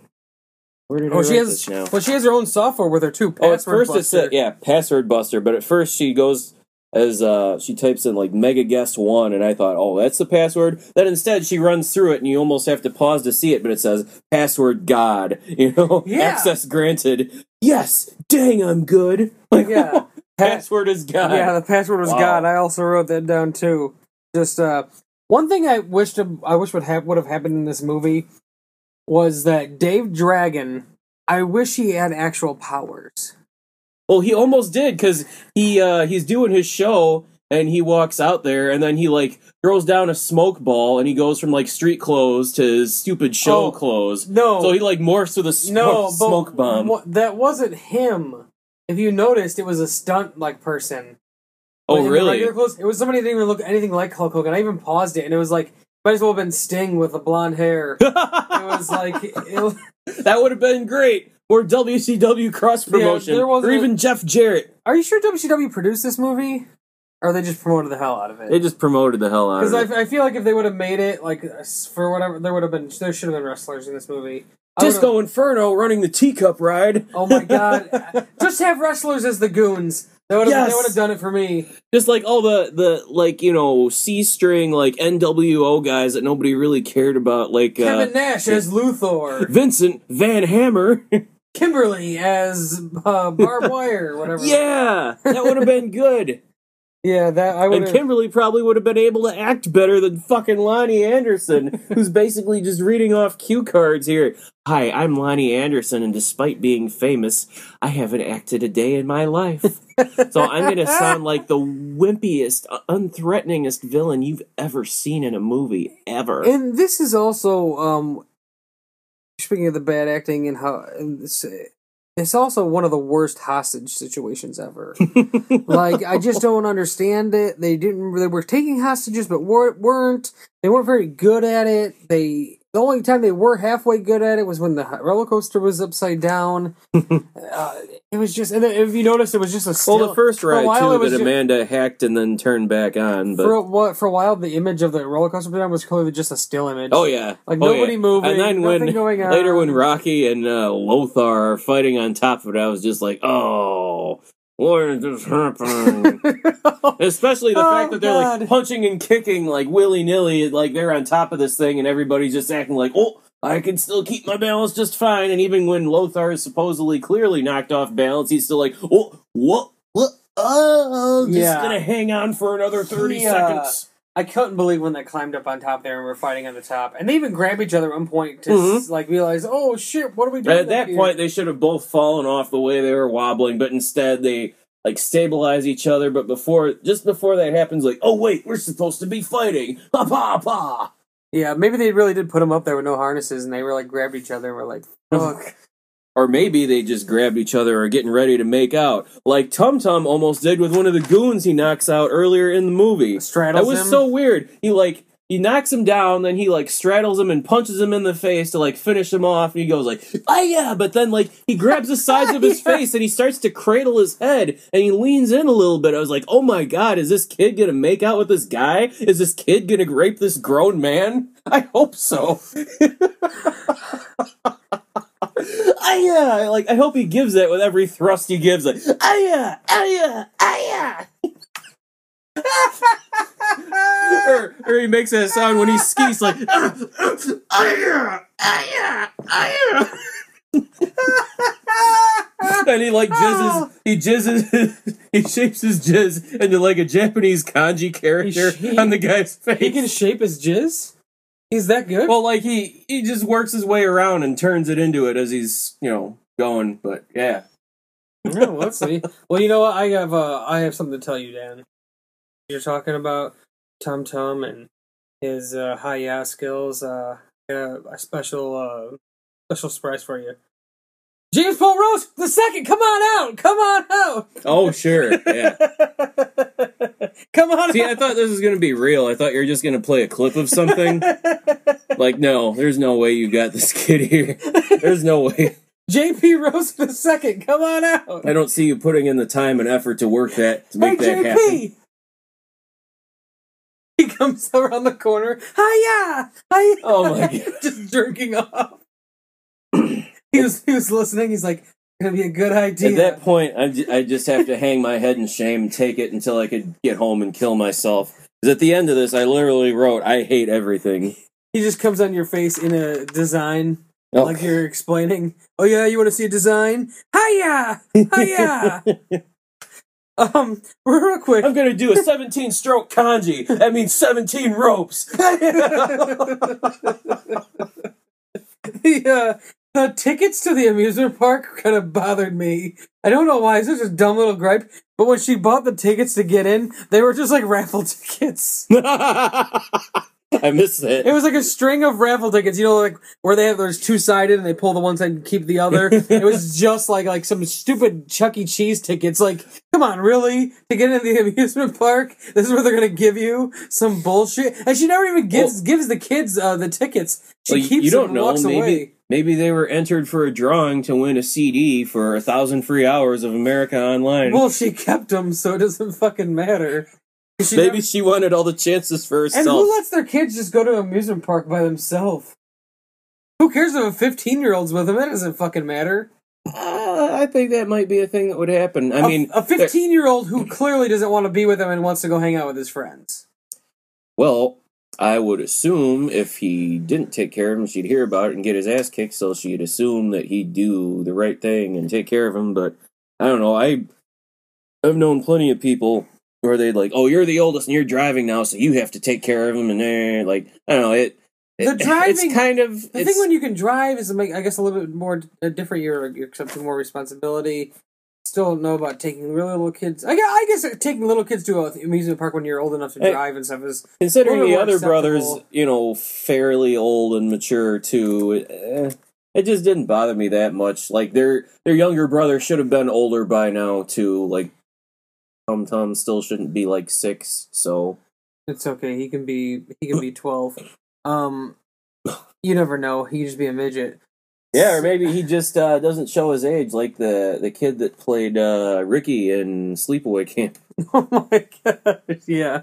Speaker 3: where did I
Speaker 2: Oh, she has. Well, she has her own software with her too.
Speaker 3: Oh, at
Speaker 2: Password
Speaker 3: first it said yeah, password buster. But at first she goes as uh, she types in like mega guest one, and I thought, oh, that's the password. Then instead she runs through it, and you almost have to pause to see it. But it says password God. [LAUGHS] You know,
Speaker 2: Yeah.
Speaker 3: access granted. Yes, dang, I'm good. [LAUGHS] Like
Speaker 2: Yeah. [LAUGHS]
Speaker 3: password is God.
Speaker 2: Yeah, the password was
Speaker 3: Wow.
Speaker 2: God. I also wrote that down too. Just uh, one thing I wish to I wish would have would have happened in this movie was that Dave Dragon. I wish he had actual powers.
Speaker 3: Well, he almost did because he uh, he's doing his show and he walks out there and then he like throws down a smoke ball and he goes from like street clothes to his stupid show
Speaker 2: Oh,
Speaker 3: clothes.
Speaker 2: No,
Speaker 3: So he like morphs with a smoke,
Speaker 2: no
Speaker 3: smoke bomb.
Speaker 2: wha- that wasn't him. If you noticed, it was a stunt like person.
Speaker 3: oh really?
Speaker 2: regular clothes. It was somebody that didn't even look anything like Hulk Hogan. I even paused it, and it was like might as well have been Sting with the blonde hair. [LAUGHS] It was like it,
Speaker 3: that would have been great. Or WCW cross promotion,
Speaker 2: there wasn't
Speaker 3: or even Jeff Jarrett.
Speaker 2: Are you sure WCW produced this movie? Or they just promoted the hell out of it.
Speaker 3: They just promoted the hell out of
Speaker 2: Because
Speaker 3: it.
Speaker 2: I, I feel like if they would have made it, like, for whatever, there would have been, there should have been wrestlers in this movie. I
Speaker 3: Disco Inferno running the teacup ride.
Speaker 2: Oh my [LAUGHS] god. just have wrestlers as the goons. They would have
Speaker 3: Yes.
Speaker 2: done it for me.
Speaker 3: just like all the the like you know C string like NWO guys that nobody really cared about, like
Speaker 2: Kevin
Speaker 3: uh,
Speaker 2: Nash as Lothar.
Speaker 3: Vincent Van Hammer. [LAUGHS]
Speaker 2: Kimberly as uh, barbed [LAUGHS] wire, whatever.
Speaker 3: yeah, that would have been good.
Speaker 2: Yeah, that I would
Speaker 3: And. Kimberly probably would have been able to act better than fucking Loni Anderson, [LAUGHS] who's basically just reading off cue cards here. Hi, I'm Loni Anderson, and despite being famous, I haven't acted a day in my life. [LAUGHS] so I'm going to sound like the wimpiest, uh, unthreateningest villain you've ever seen in a movie, ever.
Speaker 2: And this is also um speaking of the bad acting and how and this, it's also one of the worst hostage situations ever. [LAUGHS] like I just don't understand it. They didn't. They were taking hostages, but weren't. They weren't very good at it. They the only time they were halfway good at it was when the roller coaster was upside down. [LAUGHS] uh, it was just. And then if you notice, it was just a. Still,
Speaker 3: well, the first ride,
Speaker 2: while, it
Speaker 3: too,
Speaker 2: was
Speaker 3: that
Speaker 2: ju-
Speaker 3: Amanda hacked and then turned back on. But
Speaker 2: for a, what for a while, the image of the roller coaster down was clearly just a still image.
Speaker 3: Oh yeah,
Speaker 2: Like,
Speaker 3: Oh,
Speaker 2: nobody
Speaker 3: yeah.
Speaker 2: moving,
Speaker 3: And then when
Speaker 2: going on.
Speaker 3: later when Rocky and uh, Lothar are fighting on top of it, I was just like, oh, what is this happening? [LAUGHS] Especially the
Speaker 2: Oh,
Speaker 3: fact that they're
Speaker 2: God.
Speaker 3: like punching and kicking like willy nilly, like they're on top of this thing, and everybody's just acting like, oh. I can still keep my balance just fine, and even when Lothar is supposedly clearly knocked off balance, he's still like, "Oh, what, what? Oh, just
Speaker 2: Yeah.
Speaker 3: gonna hang on for another thirty
Speaker 2: He, uh,
Speaker 3: seconds."
Speaker 2: I couldn't believe when they climbed up on top there and were fighting on the top, and they even grab each other at one point to
Speaker 3: Mhm.
Speaker 2: s- like realize, oh shit, what are we doing?
Speaker 3: At that
Speaker 2: here?"
Speaker 3: point, they should have both fallen off the way they were wobbling, but instead they like stabilize each other. But before, just before that happens, like, oh wait, we're supposed to be fighting. Pa pa pa.
Speaker 2: yeah, maybe they really did put them up there with no harnesses, and they were like grabbed each other and were like, [LAUGHS] fuck.
Speaker 3: Or maybe they just grabbed each other or getting ready to make out, like Tum Tum almost did with one of the goons he knocks out earlier in the movie.
Speaker 2: straddles
Speaker 3: That was
Speaker 2: him.
Speaker 3: so weird. He like he knocks him down, then he like straddles him and punches him in the face to like finish him off, and he goes like, "Ah yeah," but then like he grabs the sides of his
Speaker 2: Yeah. [LAUGHS]
Speaker 3: face and he starts to cradle his head and he leans in a little bit. I was like, "Oh my god, is this kid gonna make out with this guy? Is this kid gonna rape this grown man?" [LAUGHS] I hope so. [LAUGHS] Yeah, like I hope he gives it with every thrust he gives. Like, yeah, yeah, ah yeah. or, or he makes that sound when he skis like "Ah, ah, ah, yeah, ah, yeah, ah, [LAUGHS] and he like jizzes he jizzes [LAUGHS] he shapes his jizz into like a Japanese kanji character on the guy's face.
Speaker 2: he can shape his jizz. He's that good.
Speaker 3: well like he he just works his way around and turns it into it as he's, you know, going, but yeah.
Speaker 2: Yeah, let's see. Well, you know what? I have uh, I have something to tell you, Dan. You're talking about Tum Tum and his uh, high yeah skills. Uh, got a special uh, special surprise for you. James Paul Rose the second. Come on out. Come on out.
Speaker 3: Oh sure. Yeah. [LAUGHS]
Speaker 2: Come on
Speaker 3: See,
Speaker 2: out.
Speaker 3: I thought this was gonna be real. I thought you were just gonna play a clip of something. [LAUGHS] like, no, there's no way you got this kid here. There's no way.
Speaker 2: JP Rose the second. Come on out.
Speaker 3: I don't see you putting in the time and effort to work that to make
Speaker 2: hey,
Speaker 3: that
Speaker 2: JP.
Speaker 3: happen.
Speaker 2: He comes around the corner. Hiya! Hiya!
Speaker 3: Oh my God. [LAUGHS]
Speaker 2: Just jerking off. He was he was listening. He's like, "Gonna be a good idea."
Speaker 3: At that point, I, I just have to hang my head in shame and take it until I could get home and kill myself. Because at the end of this, I literally wrote, "I hate everything."
Speaker 2: he just comes on your face in a design,
Speaker 3: Oh.
Speaker 2: like you're explaining. Oh yeah, you want to see a design? Hiya! Hiya! [LAUGHS] um, real quick.
Speaker 3: I'm gonna do a 17 stroke kanji. That means 17 ropes. [LAUGHS]
Speaker 2: the, uh, the tickets to the amusement park kind of bothered me. I don't know why. It's such a dumb little gripe. But when she bought the tickets to get in, they were just like [LAUGHS] raffle tickets.
Speaker 3: I missed
Speaker 2: It
Speaker 3: it.
Speaker 2: was like a string of raffle tickets, you know, like where they have there's two sided and they pull the one side and keep the other. it was [LAUGHS] just like like some stupid Chuck E. Cheese tickets. Like, come on, really? To get into the [LAUGHS] amusement park, this is what they're gonna give you some bullshit. And she never even gives gives the kids uh, the tickets. She
Speaker 3: Well,
Speaker 2: keeps
Speaker 3: you don't
Speaker 2: and
Speaker 3: know.
Speaker 2: walks
Speaker 3: Maybe
Speaker 2: away.
Speaker 3: Maybe they were entered for a drawing to win a CD for a thousand free hours of America Online.
Speaker 2: Well, she kept them, so it doesn't fucking matter. She
Speaker 3: maybe
Speaker 2: never-
Speaker 3: she wanted all the chances for herself.
Speaker 2: and who lets their kids just go to an amusement park by themselves? Who cares if a fifteen year old's with them? That doesn't fucking matter.
Speaker 3: Uh, I think that might be a thing that would happen. I
Speaker 2: A-
Speaker 3: mean,
Speaker 2: a fifteen year old who clearly doesn't want to be with them and wants to go hang out with his friends.
Speaker 3: Well, I would assume if he didn't take care of him, she'd hear about it and get his ass kicked. So she'd assume that he'd do the right thing and take care of him. But I don't know. I I've known plenty of people where they'd like, "Oh, you're the oldest and you're driving now, so you have to take care of him." And they're like, I don't know. It
Speaker 2: The
Speaker 3: it- [LAUGHS]
Speaker 2: driving-
Speaker 3: It's kind of
Speaker 2: The thing when you can drive is, I guess, a little bit more different. You're, you're accepting more responsibility. Still don't know about taking really little kids. I guess, I guess taking little kids to an amusement park when you're old enough to
Speaker 3: Hey,
Speaker 2: drive and stuff is
Speaker 3: considering the other brothers, you know, fairly old and mature too. Eh, it just didn't bother me that much. Like their their younger brother should have been older by now too. Like Tum Tum still shouldn't be like six. So
Speaker 2: It's okay. He can be he can be [LAUGHS] twelve. Um, you never know. He could just be a midget.
Speaker 3: Yeah, or maybe he just uh, doesn't show his age, like the the kid that played uh, Ricky in Sleepaway Camp. [LAUGHS]
Speaker 2: Oh my god! Yeah.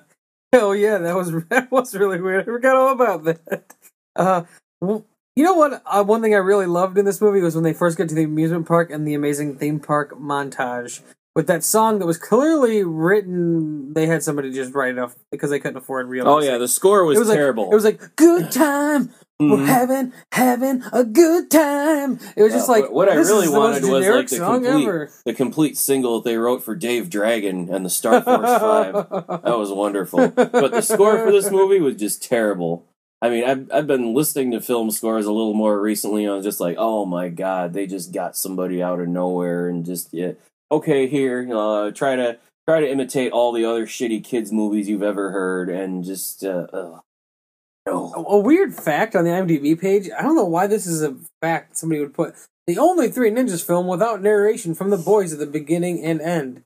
Speaker 2: Oh yeah, that was [LAUGHS] that was really weird. I forgot all about that. Uh, well, you know what? Uh, one thing I really loved in this movie was when they first get to the amusement park and the amazing theme park montage. With that song that was clearly written. They had somebody just write it off because they couldn't afford real.
Speaker 3: Oh yeah, the score was,
Speaker 2: it was
Speaker 3: terrible.
Speaker 2: Like, it was like good time. We're
Speaker 3: Mhm.
Speaker 2: having having a good time. It was just like
Speaker 3: what- I really wanted was, like, the complete-
Speaker 2: ever.
Speaker 3: the complete single that they wrote for Dave Dragon and the Star Force Five. [LAUGHS] That was wonderful. But the score for this movie was just terrible. I mean, I've, I've been listening to film scores a little more recently. And I was just like, oh my god, they just got somebody out of nowhere and just yeah, okay, here, uh, try to try to imitate all the other shitty kids movies you've ever heard, and just uh, uh, no.
Speaker 2: A, weird fact on the IMDb page. I don't know why this is a fact somebody would put. The only Three Ninjas film without narration from the boys at the beginning and end.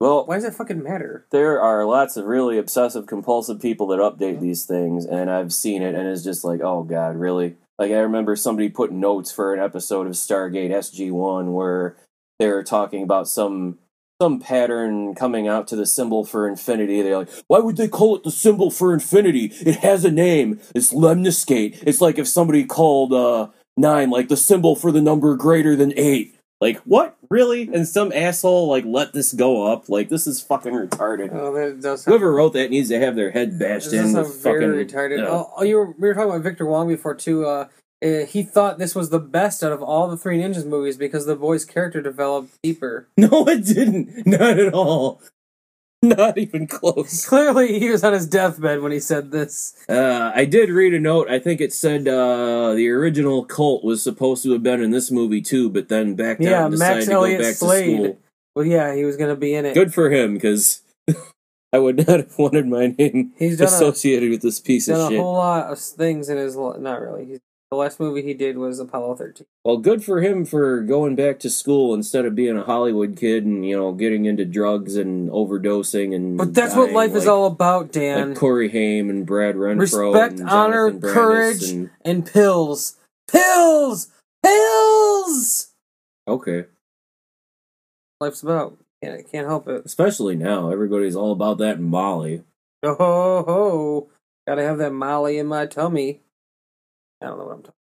Speaker 3: Well,
Speaker 2: Why does that fucking matter?
Speaker 3: there are lots of really obsessive compulsive people that update these things and i've seen it and it's just like oh god really like i remember somebody put notes for an episode of stargate sg1 where they were talking about some some pattern coming out to the symbol for infinity they're like why would they call it the symbol for infinity it has a name it's lemniscate it's like if somebody called uh nine like the symbol for the number greater than eight like what really and some asshole like let this go up like this is fucking retarded
Speaker 2: Oh, that does. Sound,
Speaker 3: Whoever wrote that needs to have their head bashed
Speaker 2: this
Speaker 3: in with
Speaker 2: very
Speaker 3: fucking.
Speaker 2: retarded.
Speaker 3: yeah.
Speaker 2: Oh, oh, you were we were talking about Victor Wong before too. Uh, uh, he thought this was the best out of all the Three Ninjas movies because the boy's character developed deeper. [LAUGHS]
Speaker 3: No, it didn't. Not at all. Not even close. [LAUGHS]
Speaker 2: Clearly, he was on his deathbed when he said this.
Speaker 3: Uh, I did read a note. I think it said uh, the original Colt was supposed to have been in this movie too, but then backed
Speaker 2: Yeah,
Speaker 3: out decided
Speaker 2: Max
Speaker 3: to go back
Speaker 2: Slade.
Speaker 3: to school.
Speaker 2: Well, yeah, he was gonna be in it.
Speaker 3: Good for him, because [LAUGHS] I would not have wanted my name
Speaker 2: He's done a,
Speaker 3: associated with this piece of shit.
Speaker 2: done a whole lot of things in his. li- Not really. He's, the last movie he did was Apollo 13.
Speaker 3: Well, good for him for going back to school instead of being a Hollywood kid and you know getting into drugs and overdosing and.
Speaker 2: But that's what
Speaker 3: dying
Speaker 2: life is all about, Dan.
Speaker 3: like Corey Haim and Brad Renfro,
Speaker 2: Respect, honor,
Speaker 3: Brandis
Speaker 2: courage.
Speaker 3: and-
Speaker 2: and pills, pills, pills.
Speaker 3: okay,
Speaker 2: Life's about. Can't can't help it.
Speaker 3: especially now, everybody's all about that Molly.
Speaker 2: Oh ho ho! Gotta have that Molly in my tummy. I don't know what I'm talking.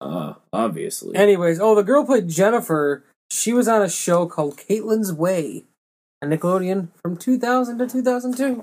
Speaker 3: Uh, obviously.
Speaker 2: Anyways, oh, the girl played Jennifer. She was on a show called Caitlin's Way, on Nickelodeon from 2000 to 2002.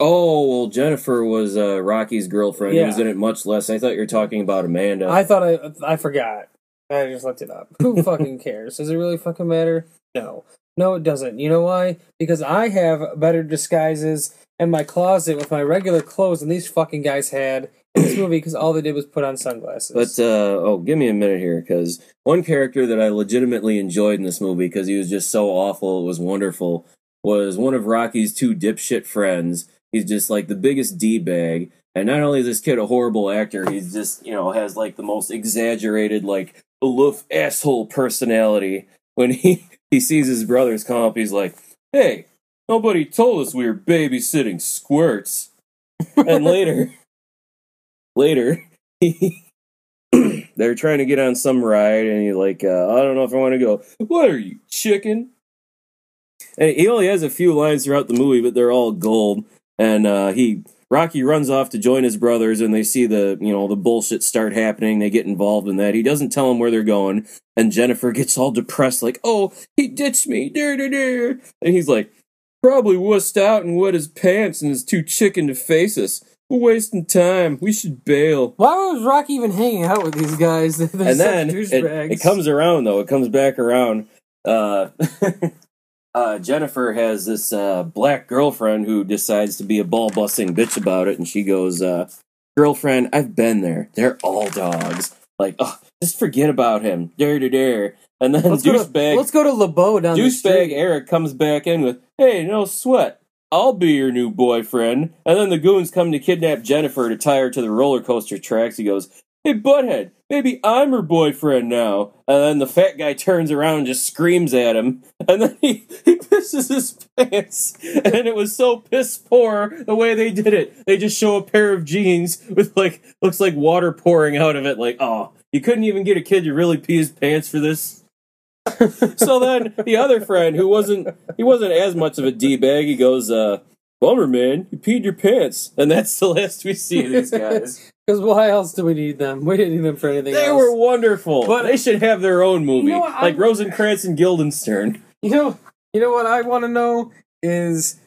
Speaker 3: oh well, Jennifer was uh, Rocky's girlfriend.
Speaker 2: Yeah.
Speaker 3: was in it much less. I thought you were talking about Amanda.
Speaker 2: I thought I I forgot. I just looked it up. Who fucking cares? Does it really fucking matter? No. No, it doesn't. You know why? Because I have better disguises in my closet with my regular clothes than these fucking guys had this movie because all they did was put on sunglasses.
Speaker 3: But uh, oh, give me a minute here, because one character that I legitimately enjoyed in this movie, because he was just so awful, it was wonderful, was one of Rocky's two dipshit friends. He's just like the biggest d bag, and not only is this kid a horrible actor, he's just you know has like the most exaggerated like aloof asshole personality. When he [LAUGHS] he sees his brothers come up, he's like, "Hey, nobody told us we were babysitting squirts." [LAUGHS] and later, later, [LAUGHS] they're trying to get on some ride, and he's like, uh, "I don't know if I want to go." What are you, chicken? And he only has a few lines throughout the movie, but they're all gold. And uh, he Rocky runs off to join his brothers, and they see the you know the bullshit start happening. They get involved in that. He doesn't tell them where they're going, and Jennifer [LAUGHS] gets all depressed, like, "Oh, he ditched me." Dur, dur, dur. And he's like, "Probably wussed out and wet his pants, and is too chicken to face us. We're wasting time. We should bail."
Speaker 2: why was Rock even hanging out with these guys? [LAUGHS] They're
Speaker 3: and then it, it comes around though. It comes back around. Uh, [LAUGHS] uh, jennifer has this uh, black girlfriend who decides to be a ball busting bitch about it and she goes uh, girlfriend i've been there. They're all dogs. Like oh just forget about him. Dare to dare and then
Speaker 2: Let's go, to,
Speaker 3: douchebag
Speaker 2: let's go to LeBeau down the
Speaker 3: douchebag eric comes back in with hey no sweat I'll be your new boyfriend. And then the goons come to kidnap Jennifer to tie her to the roller coaster tracks. He goes, Hey, butthead, maybe I'm her boyfriend now. And then the fat guy [LAUGHS] turns around and just screams at him. And then he, [LAUGHS] he pisses his pants. And it was so piss poor the way they did it. They just show a pair of jeans with like, looks like water pouring out of it. Like, oh, you couldn't even get a kid to really pee his pants for this? [LAUGHS] so then the other friend who wasn't he wasn't as much of a d bag he goes uh bummer man you peed your pants and that's the last we see of these guys [LAUGHS]
Speaker 2: Because why else do we need them? We didn't need them for anything
Speaker 3: They
Speaker 2: else.
Speaker 3: were wonderful.
Speaker 2: But-
Speaker 3: they should have their own movie,
Speaker 2: know what,
Speaker 3: like Rosencrantz and Guildenstern.
Speaker 2: You know, you know what I want to know is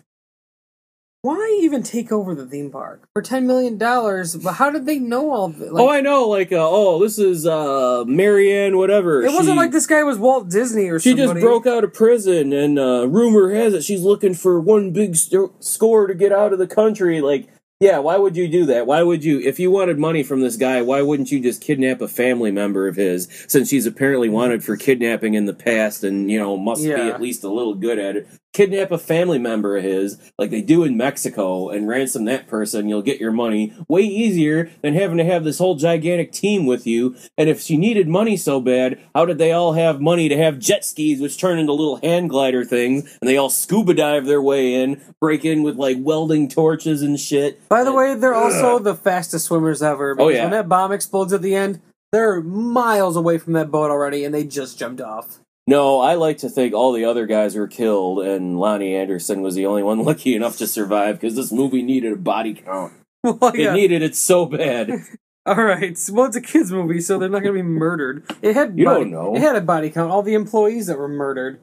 Speaker 2: why even take over the theme park for ten million dollars? But how did they know all of it? Like,
Speaker 3: oh, I know. Like, uh, oh, this is uh, Marianne, whatever.
Speaker 2: it wasn't like this guy was Walt Disney or something.
Speaker 3: She
Speaker 2: somebody.
Speaker 3: just broke out of prison, and uh, rumor has it she's looking for one big st- score to get out of the country. Like, yeah, why would you do that? Why would you, if you wanted money from this guy, why wouldn't you just kidnap a family member of his? Since she's apparently wanted for kidnapping in the past, and you know must be at least a little good at it. Kidnap a family member of his, like they do in Mexico, and ransom that person. You'll get your money way easier than having to have this whole gigantic team with you. And if she needed money so bad, how did they all have money to have jet skis, which turn into little hand glider things, and they all scuba dive their way in, break in with like welding torches and shit?
Speaker 2: By the way, they're also the fastest swimmers ever.
Speaker 3: Oh, yeah.
Speaker 2: When that bomb explodes at the end, they're miles away from that boat already, and they just jumped off.
Speaker 3: No, I like to think all the other guys were killed, and Loni Anderson was the only one [LAUGHS] lucky enough to survive because this movie needed a body count. [LAUGHS]
Speaker 2: well,
Speaker 3: It needed it so bad. [LAUGHS]
Speaker 2: All right. Well, it's a kids' movie, so they're not going to be murdered. It had
Speaker 3: You
Speaker 2: body,
Speaker 3: don't know.
Speaker 2: It had a body count. All the employees that were murdered.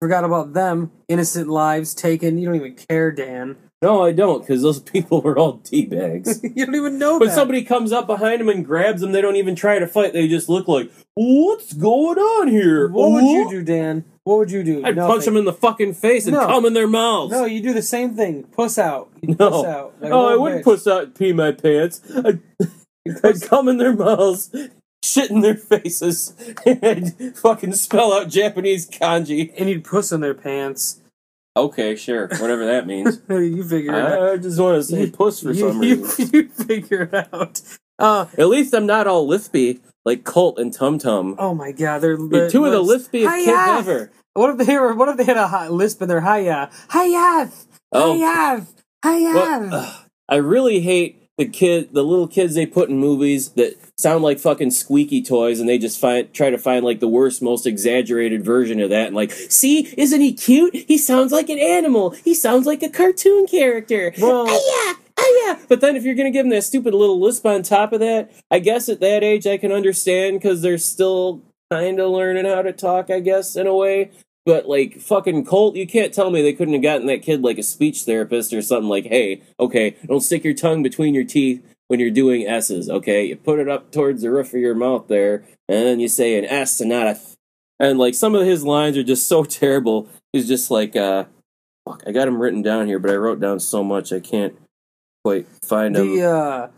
Speaker 2: Forgot about them. Innocent lives taken. You don't even care, Dan.
Speaker 3: No, I don't, because those [LAUGHS] people were all teabags. [LAUGHS]
Speaker 2: you don't even know
Speaker 3: When
Speaker 2: that.
Speaker 3: somebody comes up behind them and grabs them, they don't even try to fight. They just look like, "What's going on here?"
Speaker 2: What would you do, Dan? What would you do?
Speaker 3: I'd
Speaker 2: Nothing.
Speaker 3: punch them in the fucking face and
Speaker 2: No.
Speaker 3: cum in their mouths.
Speaker 2: No, you do the same thing. Puss out. You
Speaker 3: No.
Speaker 2: puss out. Like
Speaker 3: oh, I wouldn't puss out and pee my pants. I'd, I'd cum in their mouths, shit in their faces, [LAUGHS] and fucking spell out Japanese kanji.
Speaker 2: And you'd puss in their pants.
Speaker 3: Okay, sure, whatever that means. [LAUGHS]
Speaker 2: you figure it out.
Speaker 3: I just want to say puss for
Speaker 2: you,
Speaker 3: some
Speaker 2: you-
Speaker 3: reason. [LAUGHS]
Speaker 2: You, figure it out. Uh,
Speaker 3: At least I'm not all lispy like Colt and Tum Tum.
Speaker 2: oh my god, they're, they're
Speaker 3: two of the lispiest kids ever.
Speaker 2: What if they were? What if they had a hi- lisp in their hiya? Hiya!
Speaker 3: Oh.
Speaker 2: Hiya! Hiya!
Speaker 3: Well, ugh, I really hate the kid, the little kids they put in movies that sound like fucking squeaky toys, and they just find try to find like the worst, most exaggerated version of that, and like, see, isn't he cute? He sounds like an animal. He sounds like a cartoon character.
Speaker 2: Well-
Speaker 3: yeah, oh yeah. But then if you're gonna give him that stupid little lisp on top of that, I guess at that age I can understand because they're still kind of learning how to talk. I guess in a way. But like fucking Colt, you can't tell me they couldn't have gotten that kid like a speech therapist or something like, hey, okay, don't stick your tongue between your teeth when you're doing S's, okay? You put it up towards the roof of your mouth there, and then you say an S and not a th. And like some of his lines are just so [LAUGHS] terrible. He's just like, uh, fuck, I got him written down here, but I wrote down so much I can't quite find
Speaker 2: the uh,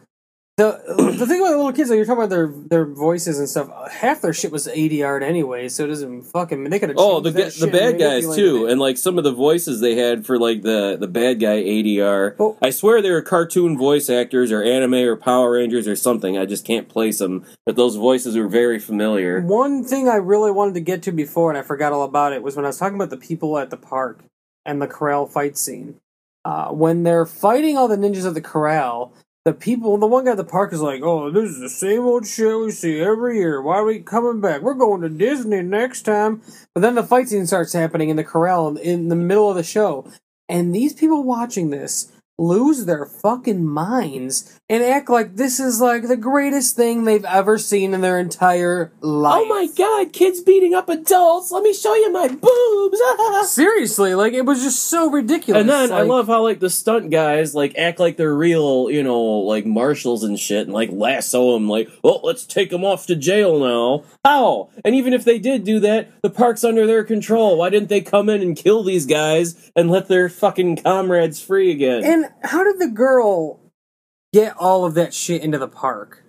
Speaker 2: the [CLEARS THROAT] the thing about the little kids, like you're talking about their their voices and stuff. Half their shit was ADR anyway, so it doesn't fucking. Mean they could have.
Speaker 3: Oh, the ga- the bad guys
Speaker 2: like
Speaker 3: too, and like some of the voices they had for like the the bad guy ADR.
Speaker 2: Oh.
Speaker 3: I swear they were cartoon voice actors or anime or Power Rangers or something. I just can't place them, but those voices were very familiar.
Speaker 2: One thing I really wanted to get to before, and I forgot all about it, was when I was talking about the people at the park and the corral fight scene. Uh, when they're fighting all the ninjas at the corral, the people, the one guy at the park is like, "Oh, this is the same old shit we see every year. Why are we coming back? We're going to Disney next time." But then the fight scene starts happening in the corral in- the middle of the show, and these people watching this lose their fucking minds and act like this is like the greatest thing they've ever seen in their entire oh life.
Speaker 3: Oh my god, kids beating up adults! Let me show you my boobs! [LAUGHS]
Speaker 2: Seriously, like it was just so ridiculous.
Speaker 3: And then I love how like the stunt guys like act like they're real, you know, like marshals and shit, and like lasso them, like, well, let's take them off to jail now. How? And even if they did do that, the park's under their control. Why didn't they come in and kill these guys and let their fucking comrades free again?
Speaker 2: And how did the girl get all of that shit into the park?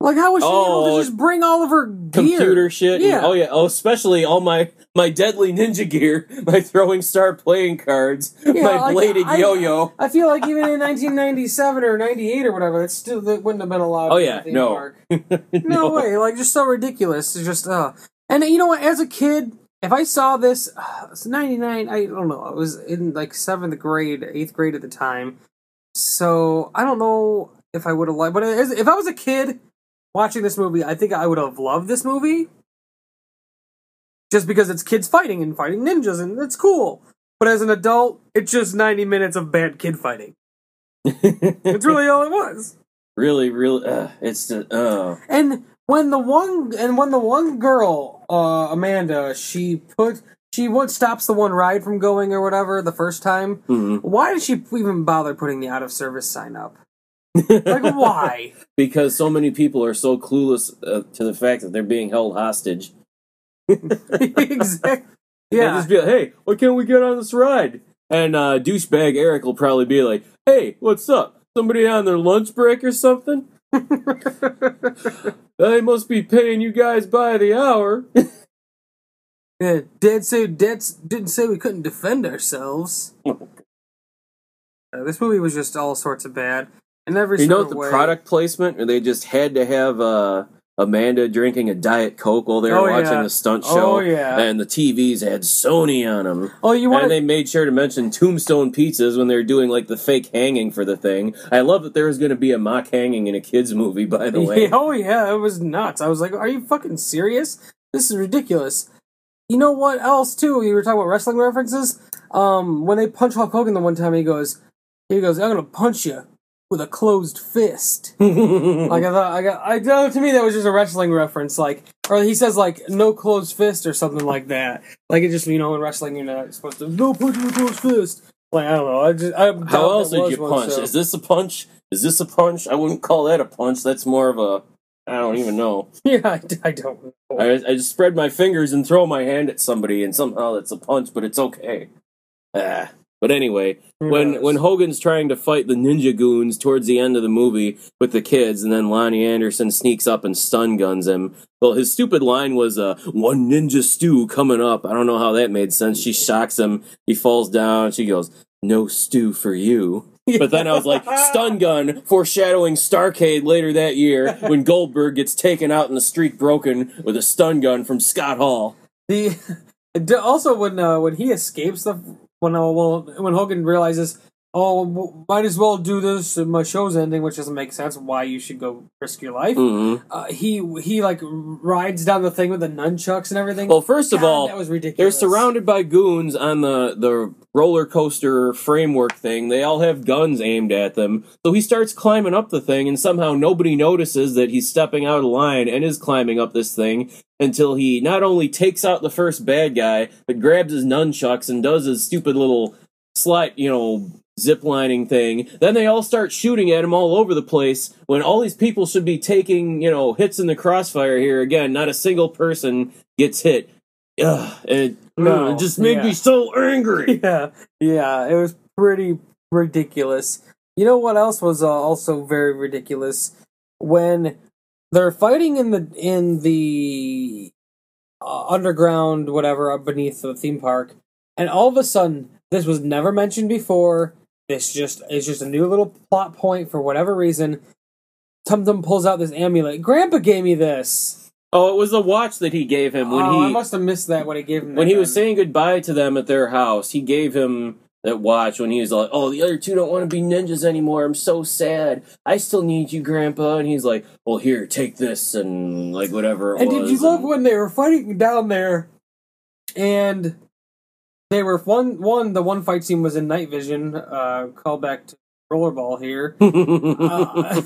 Speaker 2: Like, how was she
Speaker 3: Oh,
Speaker 2: able to just bring all of her gear?
Speaker 3: Computer shit. and-
Speaker 2: Yeah.
Speaker 3: oh yeah. Oh, especially all my my deadly ninja gear, [LAUGHS] my throwing star playing cards,
Speaker 2: Yeah,
Speaker 3: my
Speaker 2: like,
Speaker 3: bladed
Speaker 2: I-
Speaker 3: yo-yo.
Speaker 2: I feel like even in 1997 or 98 or whatever, that still that wouldn't have been allowed.
Speaker 3: Oh, yeah, no.
Speaker 2: park. [LAUGHS] No, way! Like just so ridiculous. It's just uh. And you know what? As a kid, if I saw this, uh, it's 99. I don't know. I was in like seventh grade, eighth grade at the time. So I don't know if I would have liked. But if I was a kid watching this movie, I think I would have loved this movie. Just because it's kids fighting and fighting ninjas and it's cool. But as an adult, it's just 90 minutes of bad kid fighting. It's really [LAUGHS] all it was.
Speaker 3: really, really, uh, it's just, uh,
Speaker 2: And when the one and when the one girl, uh, Amanda, she put she what stops the one ride from going or whatever the first time.
Speaker 3: mhm.
Speaker 2: Why did she even bother putting the out of service sign up? Like [LAUGHS] why?
Speaker 3: because so many people are so clueless uh, to the fact that they're being held hostage. [LAUGHS]
Speaker 2: exactly. [LAUGHS] Yeah.
Speaker 3: just be like, hey, why can't we get on this ride? And uh, douchebag Eric will probably be like, hey, what's up? Somebody on their lunch break or something? [LAUGHS] They must be paying you guys by the hour. [LAUGHS]
Speaker 2: yeah. Dad said Dad didn't say we couldn't defend ourselves. Uh, this movie was just all sorts of bad. In every
Speaker 3: you know the
Speaker 2: of way.
Speaker 3: product placement? They just had to have uh, Amanda drinking a Diet Coke while they were
Speaker 2: Oh,
Speaker 3: watching
Speaker 2: yeah.
Speaker 3: the stunt show.
Speaker 2: Oh, yeah.
Speaker 3: And the TVs had Sony on them.
Speaker 2: Oh, you want
Speaker 3: And they made sure to mention Tombstone pizzas when they were doing like the fake hanging for the thing. I love that there was going to be a mock hanging in a kids movie. By the way, [LAUGHS]
Speaker 2: oh yeah, it was nuts. I was like, "Are you fucking serious? This is ridiculous." You know what else too? You were talking about wrestling references. Um, when they punch Hulk Hogan the one time, he goes, he goes, "I'm gonna punch you with a closed fist." [LAUGHS] like I thought, I got, I know to me that was just a wrestling reference. Like, or he says like "no closed fist" or something like that. Like it just you know in wrestling you're not supposed to no punch with a closed fist. Like I don't know. I just I
Speaker 3: How else
Speaker 2: was
Speaker 3: you punch?
Speaker 2: so-
Speaker 3: Is this a punch? Is this a punch? I wouldn't call that a punch. That's more of a. I don't even know. [LAUGHS]
Speaker 2: Yeah, I, I don't know.
Speaker 3: I, I just spread my fingers and throw my hand at somebody, and somehow that's a punch, but it's okay. Ah. But anyway,
Speaker 2: Who
Speaker 3: when
Speaker 2: knows?
Speaker 3: when Hogan's trying to fight the ninja goons towards the end of the movie with the kids, and then Loni Anderson sneaks up and stun guns him. Well, his stupid line was uh, "one ninja stew coming up." I don't know how that made sense. She shocks him. He falls down. She goes, "No stew for you." But then I was like, [LAUGHS] stun gun, foreshadowing Starrcade later that year when Goldberg gets taken out in the street broken with a stun gun from Scott Hall.
Speaker 2: The [LAUGHS] also when uh, when he escapes the when uh, when Hogan realizes oh w- might as well do this my show's ending which doesn't make sense why you should go risk your life
Speaker 3: hmm
Speaker 2: uh, he he like rides down the thing with the nunchucks and everything
Speaker 3: Well, first of
Speaker 2: God,
Speaker 3: all,
Speaker 2: that was ridiculous.
Speaker 3: they're surrounded by goons on the, the roller coaster framework thing. They all have guns aimed at them. So he starts climbing up the thing, and somehow nobody notices that he's stepping out of line and is climbing up this thing until he not only takes out the first bad guy, but grabs his nunchucks and does his stupid little slide, you know, ziplining thing. Then they all start shooting at him all over the place when all these people should be taking, you know, hits in the crossfire here. Again, not a single person gets hit. Ugh, it,
Speaker 2: No,
Speaker 3: it just made
Speaker 2: yeah.
Speaker 3: me so angry. [LAUGHS]
Speaker 2: yeah yeah it was pretty ridiculous you know what else was uh, also very ridiculous when they're fighting in the in the uh, underground whatever beneath the theme park and all of a sudden this was never mentioned before this just is just a new little plot point for whatever reason tum tum pulls out this amulet grandpa gave me this
Speaker 3: Oh, it was the watch that he gave him when
Speaker 2: oh, i
Speaker 3: he
Speaker 2: must have missed that when he gave him
Speaker 3: when he was saying goodbye to them at their house. He gave him that watch when he was like, "Oh, the other two don't want to be ninjas anymore. I'm so sad. I still need you, Grandpa." And he's like, "Well, here, take this," and like whatever it
Speaker 2: And
Speaker 3: was.
Speaker 2: did you love
Speaker 3: and-
Speaker 2: when they were fighting down there, and they were one one the one fight scene was in night vision. Uh, call back to rollerball here. [LAUGHS] Uh,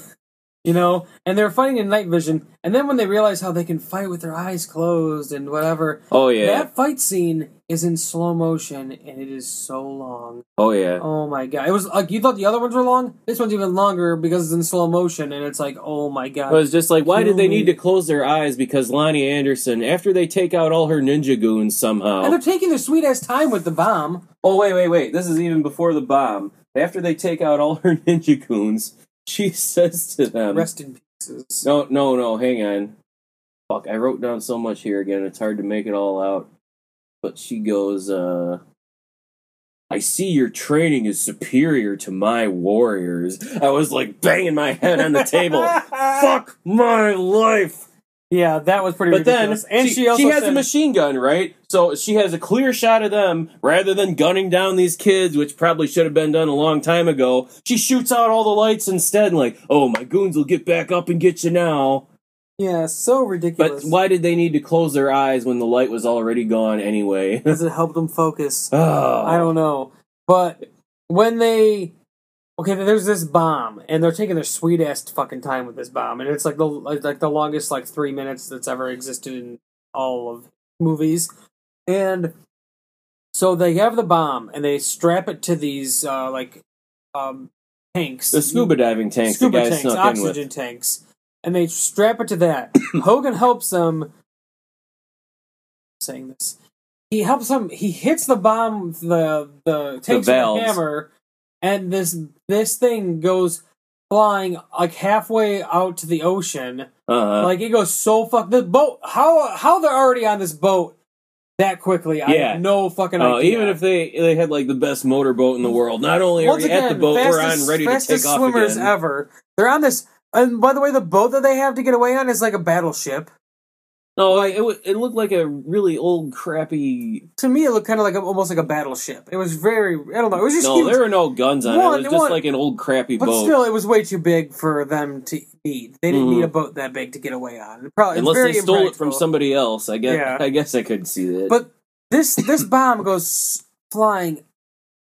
Speaker 2: you know, and they were fighting in night vision, and then when they realize how they can fight with their eyes closed and whatever,
Speaker 3: oh yeah,
Speaker 2: that fight scene is in slow motion and it is so long.
Speaker 3: oh yeah.
Speaker 2: Oh my god! It was like you thought the other ones were long. This one's even longer because it's in slow motion, and it's like, oh my god!
Speaker 3: It was just like, why did they need to close their eyes? Because Loni Anderson, after they take out all her ninja goons somehow.
Speaker 2: and they're taking their sweet ass time with the bomb.
Speaker 3: Oh wait, wait, wait! This is even before the bomb. After they take out all her [LAUGHS] ninja goons, she says to them,
Speaker 2: Rest in pieces.
Speaker 3: "No, no, no! Hang on. Fuck! I wrote down so much here again. It's hard to make it all out." But she goes, uh, "I see your training is superior to my warriors." I was like banging my head on the table. [LAUGHS] Fuck my life!
Speaker 2: Yeah, that was pretty
Speaker 3: But then
Speaker 2: and
Speaker 3: she,
Speaker 2: she, also
Speaker 3: she has
Speaker 2: said,
Speaker 3: a machine gun, right? So she has a clear shot of them rather than gunning down these kids, which probably should have been done a long time ago. She shoots out all the lights instead, and like, oh, my goons will get back up and get you now.
Speaker 2: Yeah, so ridiculous.
Speaker 3: But why did they need to close their eyes when the light was already gone anyway?
Speaker 2: Does it help them focus?
Speaker 3: oh. [LAUGHS]
Speaker 2: I don't know. But when they okay, there's this bomb, and they're taking their sweet ass fucking time with this bomb, and it's like the like the longest like three minutes that's ever existed in all of movies, and so they have the bomb and they strap it to these uh, like um, tanks,
Speaker 3: The scuba diving tanks
Speaker 2: scuba
Speaker 3: the
Speaker 2: tanks, oxygen tanks, and they strap it to that. [COUGHS] Hogan helps them. Saying this, he helps them. He hits the bomb, the the with a
Speaker 3: valves.
Speaker 2: hammer, and this this thing goes flying like halfway out to the ocean.
Speaker 3: Uh-huh.
Speaker 2: Like it goes so fuck the boat. How how they're already on this boat that quickly? I
Speaker 3: Yeah.
Speaker 2: have no fucking
Speaker 3: Uh,
Speaker 2: idea.
Speaker 3: even if they they had like the best motorboat in the world, not only are
Speaker 2: Once
Speaker 3: we at the
Speaker 2: again,
Speaker 3: boat we're on ready to take
Speaker 2: fastest
Speaker 3: off
Speaker 2: swimmers
Speaker 3: again.
Speaker 2: ever. They're on this. And by the way, the boat that they have to get away on is like a battleship.
Speaker 3: No, like, it wa- it looked like a really old, crappy.
Speaker 2: To me, it looked kind of like a, almost like a battleship. It was very. I don't know. It was just
Speaker 3: No,
Speaker 2: huge.
Speaker 3: there were no guns on
Speaker 2: One-
Speaker 3: it. It was just
Speaker 2: one-
Speaker 3: like an old, crappy
Speaker 2: but
Speaker 3: boat.
Speaker 2: still, it was way too big for them to need. They didn't
Speaker 3: Mhm.
Speaker 2: need a boat that big to get away on. It Probably, it's
Speaker 3: Unless
Speaker 2: very
Speaker 3: they stole it from
Speaker 2: impractical.
Speaker 3: somebody else, I guess.
Speaker 2: Yeah.
Speaker 3: I guess I could see that.
Speaker 2: But this this bomb goes flying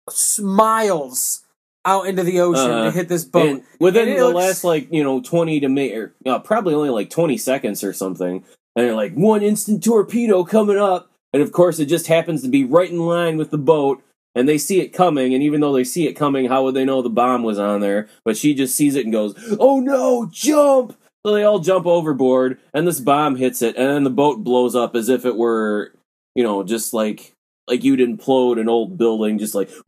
Speaker 2: s- miles out into the ocean
Speaker 3: Uh-huh.
Speaker 2: to hit this boat.
Speaker 3: And within
Speaker 2: And it
Speaker 3: the
Speaker 2: looks-
Speaker 3: last like you know twenty to me, or uh, probably only like twenty seconds or something, and they're like one instant torpedo coming up, and of course it just happens to be right in line with the boat, and they see it coming, and even though they see it coming, how would they know the bomb was on there? But she just sees it and goes, "Oh no, jump!" So they all jump overboard, and this bomb hits it, and then the boat blows up as if it were, you know, just like like you'd implode an old building, just like [LAUGHS]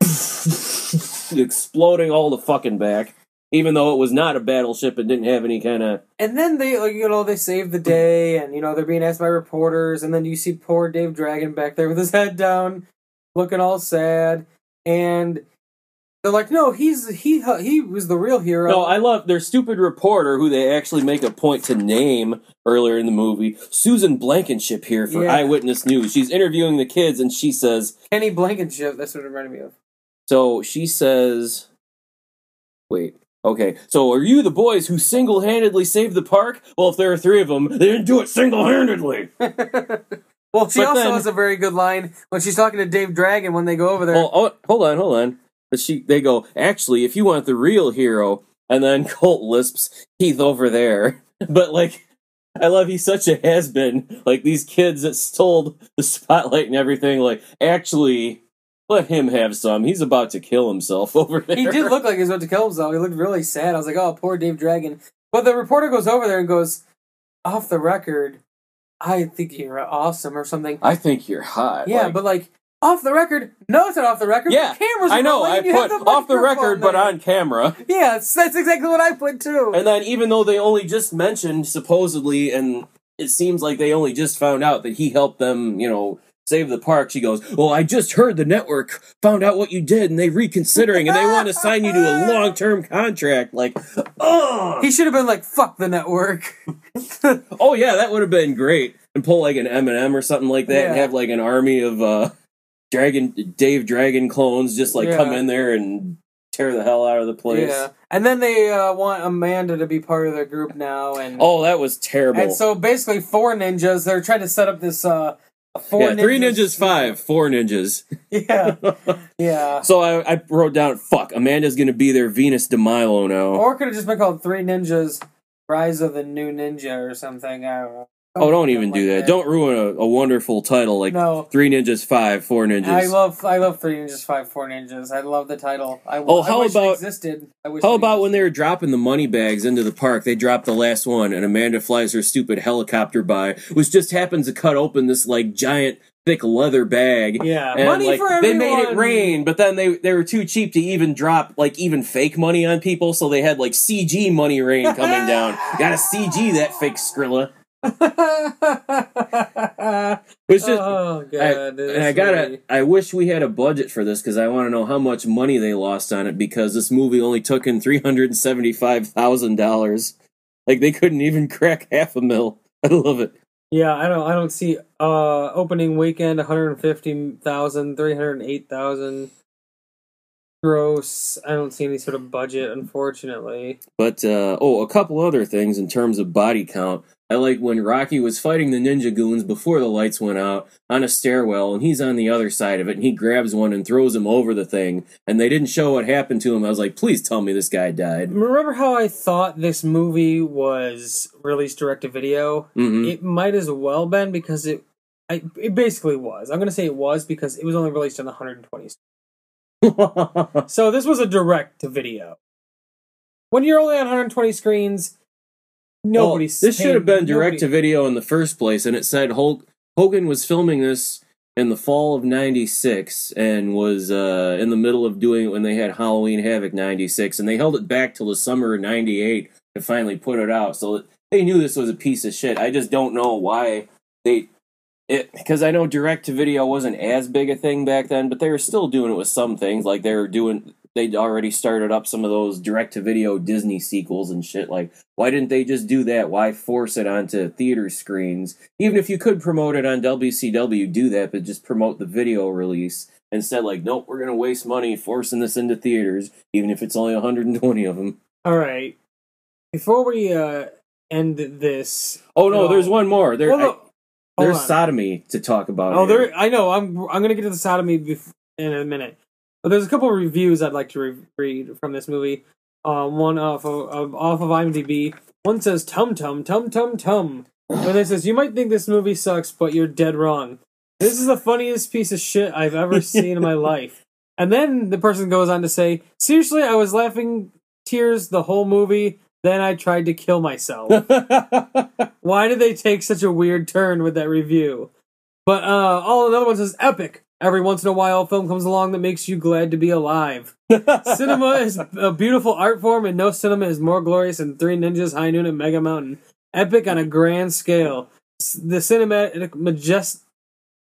Speaker 3: exploding all the fucking back. Even though it was not a battleship and didn't have any kind of
Speaker 2: And then they, like, you know, they save the day, and you know they're being asked by reporters, and then you see poor Dave Dragon back there with his head down, looking all sad, and they're like, "No, he's he he was the real hero."
Speaker 3: No, I love their stupid reporter who they actually make a point to name earlier in the movie. Susan Blankenship here for
Speaker 2: Yeah.
Speaker 3: Eyewitness News. She's interviewing the kids and she says,
Speaker 2: Kenny Blankenship. That's what it reminded me of.
Speaker 3: so she says, wait, okay, so are you the boys who single handedly saved the park? Well, if there are three of them, they didn't do it single handedly. [LAUGHS]
Speaker 2: well, she
Speaker 3: But
Speaker 2: also
Speaker 3: then-
Speaker 2: has a very good line when she's talking to Dave Dragon when they go over there.
Speaker 3: Oh, oh, hold on, hold on. But she, they go, actually, if you want the real hero, and then [LAUGHS] Colt lisps, Heath over there. [LAUGHS] But like, I love he's such a has been. Like these kids that stole the spotlight and everything. Like, actually, let him have some. He's about to kill himself [LAUGHS] over there.
Speaker 2: He did look like he was about to kill himself. He looked really sad. I was like, oh, poor Dave Dragon. But the reporter goes over there and goes, off the record, I think you're awesome or something.
Speaker 3: I think you're hot.
Speaker 2: yeah,
Speaker 3: Like,
Speaker 2: but like, off the record? No, it's not off the record.
Speaker 3: yeah,
Speaker 2: the cameras
Speaker 3: I know. I put
Speaker 2: the
Speaker 3: off the record, but on camera. [LAUGHS]
Speaker 2: Yeah, that's that's exactly what I put too.
Speaker 3: And then, even though they only just mentioned supposedly, and it seems like they only just found out that he helped them, you know, save the park, she goes, Well, I just heard the network found out what you did and they reconsidering and they want to sign you to a [LAUGHS] long term contract. Like, oh,
Speaker 2: he should have been like, fuck the network. [LAUGHS]
Speaker 3: oh yeah, that would have been great. And pull like an Eminem or something like that and have like an army of uh Dragon Dave Dragon clones just like
Speaker 2: Yeah.
Speaker 3: come in there and tear the hell out of the place.
Speaker 2: Yeah. And then they uh, want Amanda to be part of their group now. and
Speaker 3: Oh, that was terrible.
Speaker 2: And so basically, four ninjas. They're trying to set up this. Uh, four
Speaker 3: yeah, three ninjas, five, four ninjas. [LAUGHS]
Speaker 2: Yeah, yeah.
Speaker 3: So I, I wrote down, fuck, Amanda's gonna be their Venus de Milo now.
Speaker 2: Or could have just been called Three Ninjas: Rise of the New Ninja or something. I don't know.
Speaker 3: Oh, don't even do
Speaker 2: like
Speaker 3: that. Don't ruin a, a wonderful title like
Speaker 2: No.
Speaker 3: Three Ninjas, Five, Four Ninjas.
Speaker 2: I love I love Three Ninjas Five Four Ninjas. I love the title. I,
Speaker 3: Oh, how
Speaker 2: wish
Speaker 3: about-
Speaker 2: it existed?
Speaker 3: How about when they were dropping the money bags into the park? They dropped the last one, and Amanda flies her stupid helicopter by, which just happens to cut open this like giant, thick leather bag.
Speaker 2: Yeah,
Speaker 3: And,
Speaker 2: money
Speaker 3: like,
Speaker 2: for
Speaker 3: They
Speaker 2: everyone.
Speaker 3: made it rain, but then they they were too cheap to even drop like even fake money on people, so they had like CG money rain coming down. [LAUGHS] Got to CG that fake Skrilla. [LAUGHS] It's just
Speaker 2: oh god,
Speaker 3: I, and I gotta.
Speaker 2: movie.
Speaker 3: I wish we had a budget for this because I want to know how much money they lost on it because this movie only took in three hundred seventy-five thousand dollars. Like they couldn't even crack half a mil. [LAUGHS] I love it.
Speaker 2: Yeah, I don't. I don't see. Uh, opening weekend, one hundred fifty thousand, three hundred eight thousand. Gross. I don't see any sort of budget, unfortunately.
Speaker 3: But uh, oh, a couple other things in terms of body count. I like when Rocky was fighting the ninja goons before the lights went out on a stairwell, and he's on the other side of it, and he grabs one and throws him over the thing, and they didn't show what happened to him. I was like, please tell me this guy died.
Speaker 2: Remember how I thought this movie was released direct to video?
Speaker 3: hmm
Speaker 2: It might as well been because it, I, it basically was. I'm gonna say it was because it was only released on 120. [LAUGHS] So this was a direct to video. When you're only on 120 screens, nobody's.
Speaker 3: Well, this should have been direct to video in the first place, and it said Hulk, Hogan was filming this in the fall of '96 and was uh, in the middle of doing it when they had Halloween Havoc '96, and they held it back till the summer of '98 to finally put it out. So they knew this was a piece of shit. I just don't know why they. It because I know direct to video wasn't as big a thing back then, but they were still doing it with some things. Like they were doing, they'd already started up some of those direct to video Disney sequels and shit. Like why didn't they just do that? Why force it onto theater screens? Even if you could promote it on WCW, do that, but just promote the video release instead. Like, nope, we're gonna waste money forcing this into theaters, even if it's only 120 of them.
Speaker 2: All right. Before we uh, end this,
Speaker 3: Oh no, there's one more. There,
Speaker 2: Well, no,
Speaker 3: I- there's sodomy to talk about.
Speaker 2: Oh,
Speaker 3: here.
Speaker 2: there. I know. I'm. I'm gonna get to the sodomy bef- in a minute. But there's a couple of reviews I'd like to re- read from this movie. Um, one off of, of off of IMDb. One says "tum tum tum tum tum," and it says, "You might think this movie sucks, but you're dead wrong. This is the funniest piece of shit I've ever [LAUGHS] seen in my life." And then the person goes on to say, "Seriously, I was laughing tears the whole movie. Then I tried to kill myself." [LAUGHS] Why did they take such a weird turn with that review? But uh all another one says epic. Every once in a while a film comes along that makes you glad to be alive. [LAUGHS] cinema is a beautiful art form and no cinema is more glorious than Three Ninjas, High Noon, and Mega Mountain. Epic on a grand scale. The cinematic majest-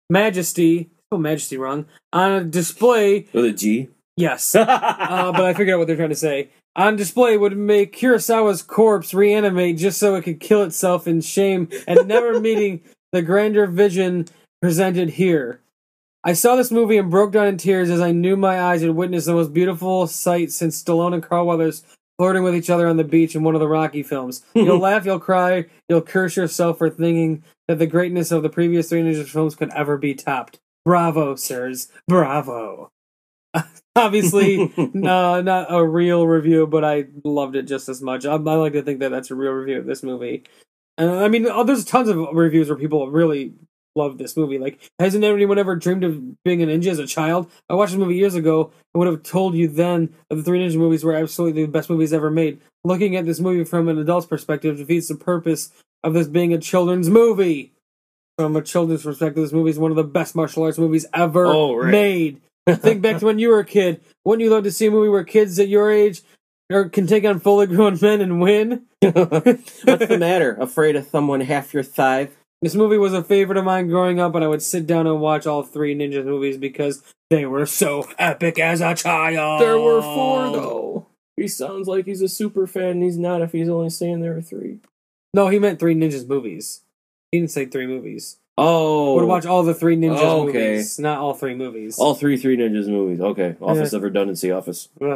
Speaker 2: majesty, oh majesty wrong, on a display,
Speaker 3: with a G.
Speaker 2: yes. [LAUGHS] Uh, but I figured out what they're trying to say. On display would make Kurosawa's corpse reanimate just so it could kill itself in shame and never [LAUGHS] meeting the grander vision presented here. I saw this movie and broke down in tears as I knew my eyes had witnessed the most beautiful sight since Stallone and Carl Weathers flirting with each other on the beach in one of the Rocky films. You'll [LAUGHS] laugh, you'll cry, you'll curse yourself for thinking that the greatness of the previous three Ninja films could ever be topped. Bravo, sirs. Bravo. [LAUGHS] Obviously, [LAUGHS] no, uh, not a real review, but I loved it just as much. I, I like to think that that's a real review of this movie. And I mean, oh, there's tons of reviews where people really love this movie. Like, hasn't anyone ever dreamed of being a ninja as a child? I watched this movie years ago. I would have told you then that the three ninja movies were absolutely the best movies ever made. Looking at this movie from an adult's perspective defeats the purpose of this being a children's movie. From a children's perspective, this movie is one of the best martial arts movies ever
Speaker 3: Oh, right.
Speaker 2: made. Think back to when you were a kid. Wouldn't you love to see a movie where kids at your age are, can take on fully grown men and win? [LAUGHS]
Speaker 3: What's the matter? Afraid of someone half your thigh?
Speaker 2: This movie was a favorite of mine growing up, and I would sit down and watch all three Ninja movies because they were so epic as a child.
Speaker 3: There were four though. He sounds like he's a super fan, and he's not if he's only saying there were three.
Speaker 2: No, he meant three Ninjas movies. He didn't say three movies.
Speaker 3: Oh,
Speaker 2: Would watch all the three Ninjas
Speaker 3: Oh, okay.
Speaker 2: movies, not all three movies.
Speaker 3: all three Three Ninjas movies. Okay, Office of Redundancy Office.
Speaker 2: uh,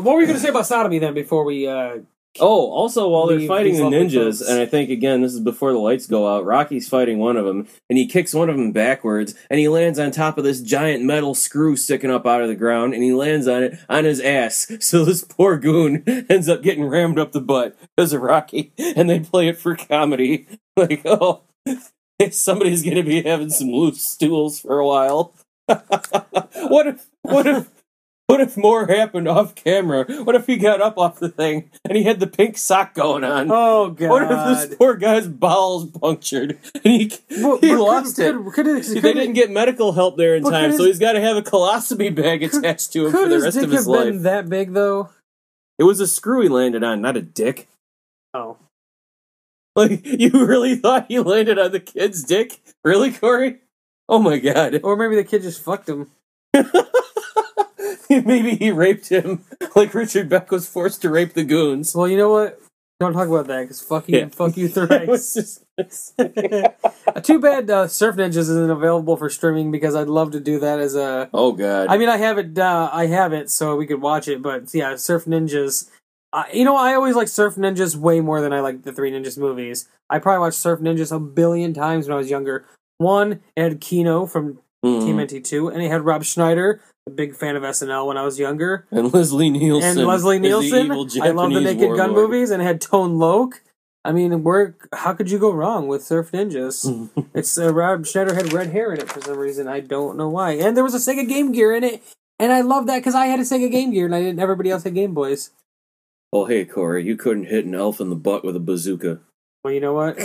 Speaker 2: what were you going to say about sodomy then? Before we uh,
Speaker 3: Oh, also while they're fighting the ninjas, and I think again this is before the lights go out. Rocky's fighting one of them, and he kicks one of them backwards, and he lands on top of this giant metal screw sticking up out of the ground, and he lands on it on his ass. [LAUGHS] So this poor goon [LAUGHS] ends up getting rammed up the butt because of Rocky, [LAUGHS] and they play it for comedy. Like, oh, somebody's gonna be having some loose stools for a while. what if? What if? What if more happened off camera? What if he got up off the thing and he had the pink sock going on?
Speaker 2: oh god,
Speaker 3: What if this poor guy's bowels punctured and he,
Speaker 2: Well,
Speaker 3: he lost
Speaker 2: could,
Speaker 3: it?
Speaker 2: Could, could, it-
Speaker 3: they didn't get medical help there in time, so he's got to have a colostomy bag attached to him for the rest of his
Speaker 2: have been
Speaker 3: life.
Speaker 2: that big though?
Speaker 3: It was a screw he landed on, not a dick.
Speaker 2: Oh,
Speaker 3: Like you really thought he landed on the kid's dick? Really, Corey? Oh my god!
Speaker 2: or maybe the kid just fucked him. [LAUGHS] [LAUGHS]
Speaker 3: Maybe he raped him, [LAUGHS] like Richard Beck was forced to rape the goons.
Speaker 2: Well, you know what? Don't talk about that because fuck you,
Speaker 3: Yeah.
Speaker 2: fuck you [LAUGHS]
Speaker 3: just-
Speaker 2: Too bad uh, Surf Ninjas isn't available for streaming because I'd love to do that as a.
Speaker 3: oh god!
Speaker 2: I mean, I have it. Uh, I have it, so we could watch it. But yeah, Surf Ninjas Uh, you know, I always like Surf Ninjas way more than I like the Three Ninjas movies. I probably watched Surf Ninjas a billion times when I was younger. One, it had Keno from
Speaker 3: Mhm.
Speaker 2: TMNT2, and it had Rob Schneider, a big fan of SNL when I was younger.
Speaker 3: And Leslie Nielsen.
Speaker 2: and Leslie Nielsen. I love the Naked Gun movies, and it had Tone Loc. I mean, where? How could you go wrong with Surf Ninjas? [LAUGHS] it's uh, Rob Schneider had red hair in it for some reason. I don't know why. And there was a Sega Game Gear in it, and I love that because I had a Sega Game Gear, and I didn't. Everybody else had Game Boys.
Speaker 3: Oh, hey, Corey, you couldn't hit an elf in the butt with a bazooka.
Speaker 2: Well, you know what?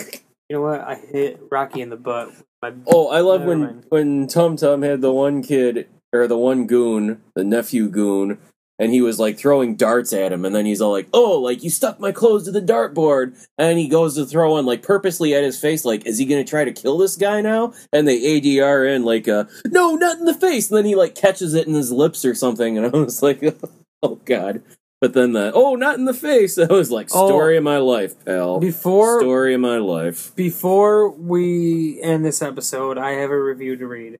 Speaker 2: You know what? I hit Rocky in the butt. My
Speaker 3: Oh, I love when
Speaker 2: mind.
Speaker 3: when Tum Tum had the one kid or the one goon, the nephew goon, and he was like throwing darts at him, and then he's all like, "Oh, like you stuck my clothes to the dartboard," and he goes to throw one like purposely at his face, like, "Is he gonna try to kill this guy now?" And they ADR in like, uh, "No, not in the face," and then he like catches it in his lips or something, and [LAUGHS] I was like, [LAUGHS] "Oh God." But then the oh, not in the face. [LAUGHS] I was like,
Speaker 2: Oh.
Speaker 3: story of my life, pal.
Speaker 2: Before
Speaker 3: story of my life.
Speaker 2: before we end this episode, I have a review to read.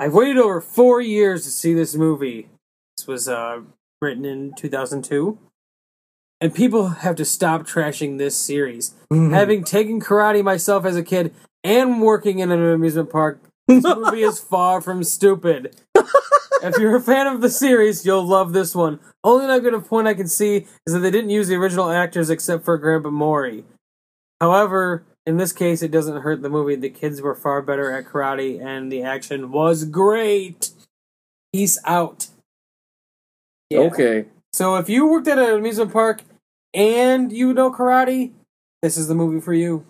Speaker 2: I've waited over four years to see this movie. This was uh, written in 2002. And people have to stop trashing this series. Having taken karate myself as a kid and working in an amusement park, this [LAUGHS] movie is far from stupid. [LAUGHS] if you're a fan of the series, you'll love this one. Only negative point I can see is that they didn't use the original actors except for Grandpa Mori. However, in this case, it doesn't hurt the movie. The kids were far better at karate, and the action was great. Peace out. Yeah.
Speaker 3: Okay.
Speaker 2: So if you worked at an amusement park and you know karate, this is the movie for you.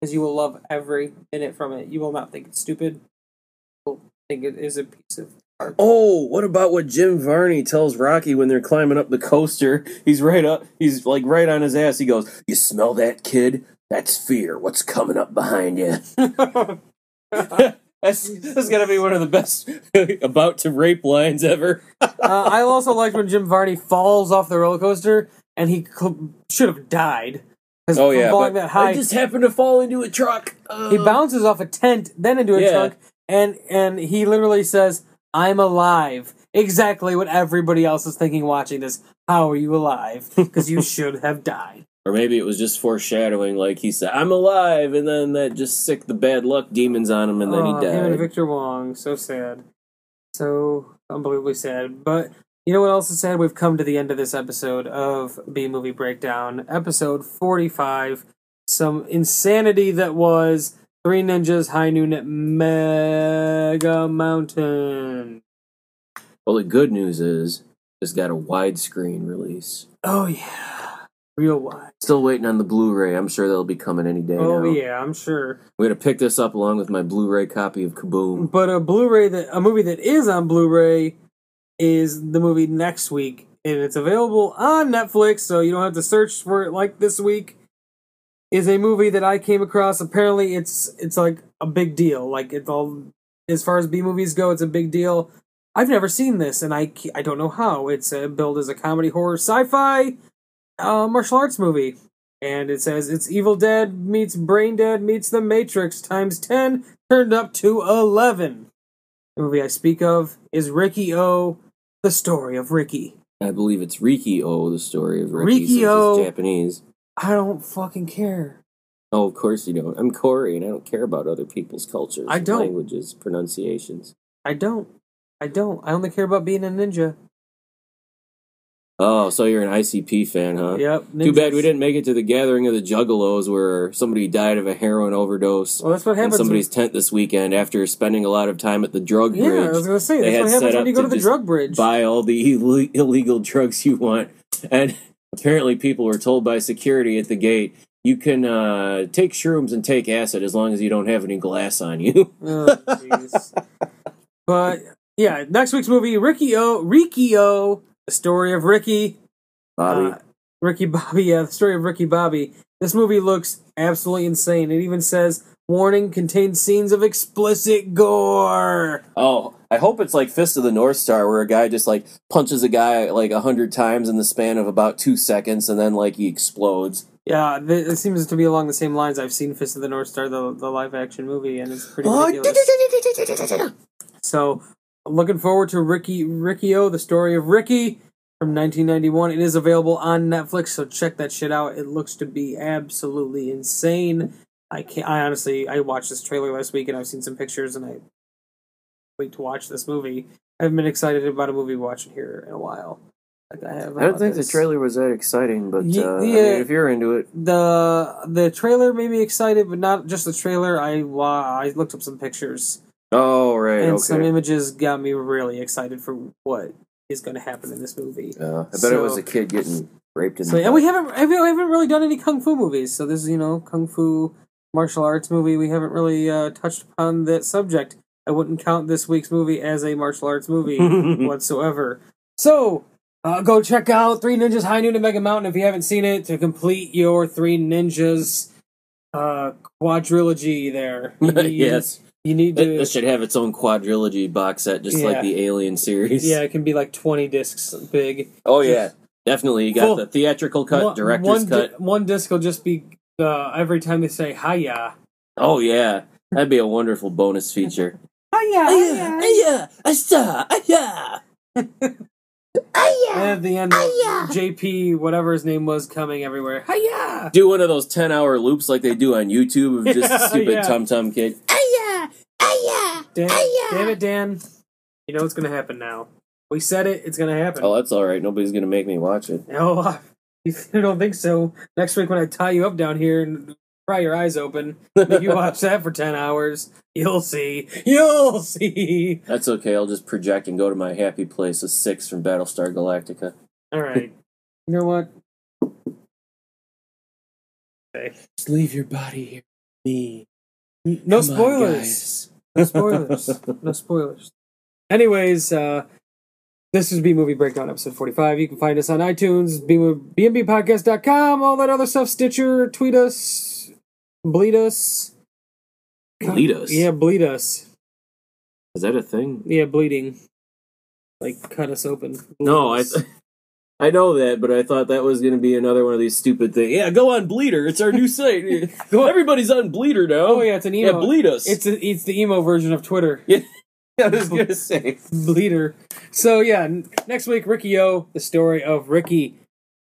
Speaker 2: Because you will love every minute from it. You will not think it's stupid. You will think it is a piece of art.
Speaker 3: Oh, what about what Jim Varney tells Rocky when they're climbing up the coaster? He's right up, he's like right on his ass. He goes, You smell that, kid? That's fear. What's coming up behind you? that's, that's gotta be one of the best [LAUGHS] about to rape lines ever. [LAUGHS]
Speaker 2: uh, I also liked when Jim Varney falls off the roller coaster and he cl- should have died. 'Cause
Speaker 3: Oh,
Speaker 2: from
Speaker 3: yeah.
Speaker 2: falling that high,
Speaker 3: I just happened to fall into a truck. Uh,
Speaker 2: he bounces off a tent, then into a
Speaker 3: Yeah.
Speaker 2: trunk, and and he literally says, "I'm alive." Exactly what everybody else is thinking watching this. How are you alive? Because you [LAUGHS] should have died.
Speaker 3: Or maybe it was just foreshadowing, like he said, I'm alive, and then that just sick the bad luck demons on him, and then he
Speaker 2: Oh, Him and
Speaker 3: died.
Speaker 2: Victor Wong, so sad, so unbelievably sad. But you know what else is sad? We've come to the end of this episode of B Movie Breakdown, episode forty-five. Some insanity that was Three Ninjas High Noon at Mega Mountain.
Speaker 3: Well, the good news is, it's got a widescreen release.
Speaker 2: Oh yeah, real wide.
Speaker 3: Still waiting on the Blu-ray. I'm sure that'll be coming any day
Speaker 2: Oh
Speaker 3: now.
Speaker 2: yeah, I'm sure.
Speaker 3: We're gonna pick this up along with my Blu-ray copy of Kaboom.
Speaker 2: But a Blu-ray that a movie that is on Blu-ray is the movie next week, and it's available on Netflix, so you don't have to search for it like this week. Is a movie that I came across. Apparently, it's it's like a big deal. Like it's all as far as B movies go, it's a big deal. I've never seen this, and I I don't know how. It's uh, billed as a comedy horror sci-fi uh, martial arts movie, and it says it's Evil Dead meets Brain Dead meets The Matrix times ten turned up to eleven. The movie I speak of is Ricky O, the story of Ricky.
Speaker 3: I believe it's Riki O, the story of Ricky,
Speaker 2: Riki-O.
Speaker 3: it's Japanese.
Speaker 2: I don't fucking care.
Speaker 3: Oh, of course you don't. I'm Corey, and I don't care about other people's cultures,
Speaker 2: I don't.
Speaker 3: languages, pronunciations.
Speaker 2: I don't. I don't. I only care about being a ninja.
Speaker 3: Oh, so you're an ICP fan, huh?
Speaker 2: Yep.
Speaker 3: Too bad we didn't make it to the gathering of the Juggalos, where somebody died of a heroin overdose
Speaker 2: Well, that's what
Speaker 3: in
Speaker 2: happens.
Speaker 3: somebody's tent this weekend after spending a lot of time at the drug
Speaker 2: yeah,
Speaker 3: bridge.
Speaker 2: Yeah, I was gonna say
Speaker 3: They
Speaker 2: that's what happens when you go
Speaker 3: to
Speaker 2: to the drug bridge.
Speaker 3: buy all the Ill- [LAUGHS] illegal drugs you want. And apparently, people were told by security at the gate, you can uh, take shrooms and take acid as long as you don't have any glass on you. [LAUGHS]
Speaker 2: Oh, jeez. but yeah, next week's movie, Ricky O, Ricky O, the story of Ricky,
Speaker 3: Bobby,
Speaker 2: Uh, Ricky Bobby. Yeah, the story of Ricky Bobby. This movie looks absolutely insane. It even says warning contains scenes of explicit gore.
Speaker 3: oh, I hope it's like Fist of the North Star, where a guy just like punches a guy like a hundred times in the span of about two seconds, and then like he explodes.
Speaker 2: Yeah, it seems to be along the same lines. I've seen Fist of the North Star, the, the live action movie, and it's pretty
Speaker 3: Oh,
Speaker 2: ridiculous. [LAUGHS] So, looking forward to Ricky Ricky O, the story of Ricky. from 1991. It is available on Netflix, so check that shit out. It looks to be absolutely insane. I can't. I honestly, I watched this trailer last week, and I've seen some pictures, and I wait to watch this movie. I haven't been excited about a movie watching here in a while. Like I have.
Speaker 3: I don't
Speaker 2: about
Speaker 3: think the trailer was that exciting, but
Speaker 2: Ye-
Speaker 3: uh, I
Speaker 2: yeah.
Speaker 3: mean, if you're into it,
Speaker 2: the the trailer made me excited, but not just the trailer. I I looked up some pictures,
Speaker 3: oh right,
Speaker 2: and
Speaker 3: okay.
Speaker 2: some images got me really excited for what is going to happen in this movie.
Speaker 3: Uh, I bet it was a kid getting raped in
Speaker 2: So
Speaker 3: the
Speaker 2: yeah, we haven't we haven't really done any kung fu movies. So this is you know kung fu martial arts movie. We haven't really uh, touched upon that subject. I wouldn't count this week's movie as a martial arts movie [LAUGHS] whatsoever. So uh, go check out Three Ninjas High Noon and Mega Mountain if you haven't seen it to complete your Three Ninjas uh, quadrilogy. There, [LAUGHS]
Speaker 3: yes.
Speaker 2: You need
Speaker 3: It,
Speaker 2: to.
Speaker 3: this should have its own quadrilogy box set, just
Speaker 2: Yeah.
Speaker 3: like the Alien series.
Speaker 2: yeah, it can be like twenty discs big.
Speaker 3: Oh yeah, definitely. You got
Speaker 2: Full-
Speaker 3: the theatrical cut,
Speaker 2: one,
Speaker 3: director's
Speaker 2: one, di-
Speaker 3: cut.
Speaker 2: one disc will just be uh, every time they say "hiya."
Speaker 3: Oh yeah, that'd be a wonderful bonus feature. [LAUGHS]
Speaker 2: Hiya, hiya.
Speaker 3: yeah, I saw, yeah.
Speaker 2: And at the end, JP, whatever his name was, coming everywhere. Hiya!
Speaker 3: Do one of those ten-hour loops like they do on YouTube of just [LAUGHS]
Speaker 2: Yeah,
Speaker 3: a stupid
Speaker 2: yeah.
Speaker 3: tum tum kid.
Speaker 2: Dan, damn it, Dan. You know what's going to happen now. We said it, it's going to happen.
Speaker 3: Oh, that's all right. Nobody's gonna make me watch it.
Speaker 2: No, [LAUGHS] if you don't think so, next week when I tie you up down here and pry your eyes open, make you [LAUGHS] watch that for 10 hours, you'll see. You'll see.
Speaker 3: That's okay. I'll just project and go to my happy place of six from Battlestar Galactica.
Speaker 2: All right. [LAUGHS] You know what? Okay.
Speaker 3: Just leave your body here. Me.
Speaker 2: No spoilers. No spoilers. no spoilers. Anyways, uh, this is B Movie Breakdown episode 45. You can find us on iTunes, bmbpodcast.com, all that other stuff, Stitcher, tweet us, bleed us.
Speaker 3: Bleed us?
Speaker 2: Yeah, bleed us.
Speaker 3: Is that a thing?
Speaker 2: Yeah, bleeding. Like, cut us open. Bleed
Speaker 3: No, I
Speaker 2: us. [LAUGHS]
Speaker 3: I know that, but I thought that was going to be another one of these stupid things. Yeah, go on Bleeder. It's our new site. [LAUGHS]
Speaker 2: Go on-
Speaker 3: Everybody's on Bleeder now.
Speaker 2: Oh, yeah, it's an emo.
Speaker 3: Yeah, bleed us.
Speaker 2: It's, a, it's the emo version of Twitter. [LAUGHS]
Speaker 3: yeah, I was [LAUGHS] going to say.
Speaker 2: Bleeder. So, yeah, n- next week, Riki-Oh, the story of Ricky.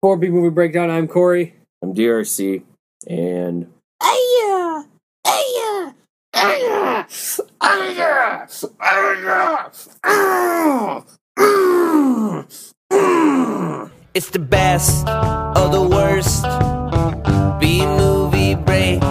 Speaker 2: For B Movie Breakdown, I'm Corey.
Speaker 3: I'm DRC, and
Speaker 1: it's the best or the worst. B movie break.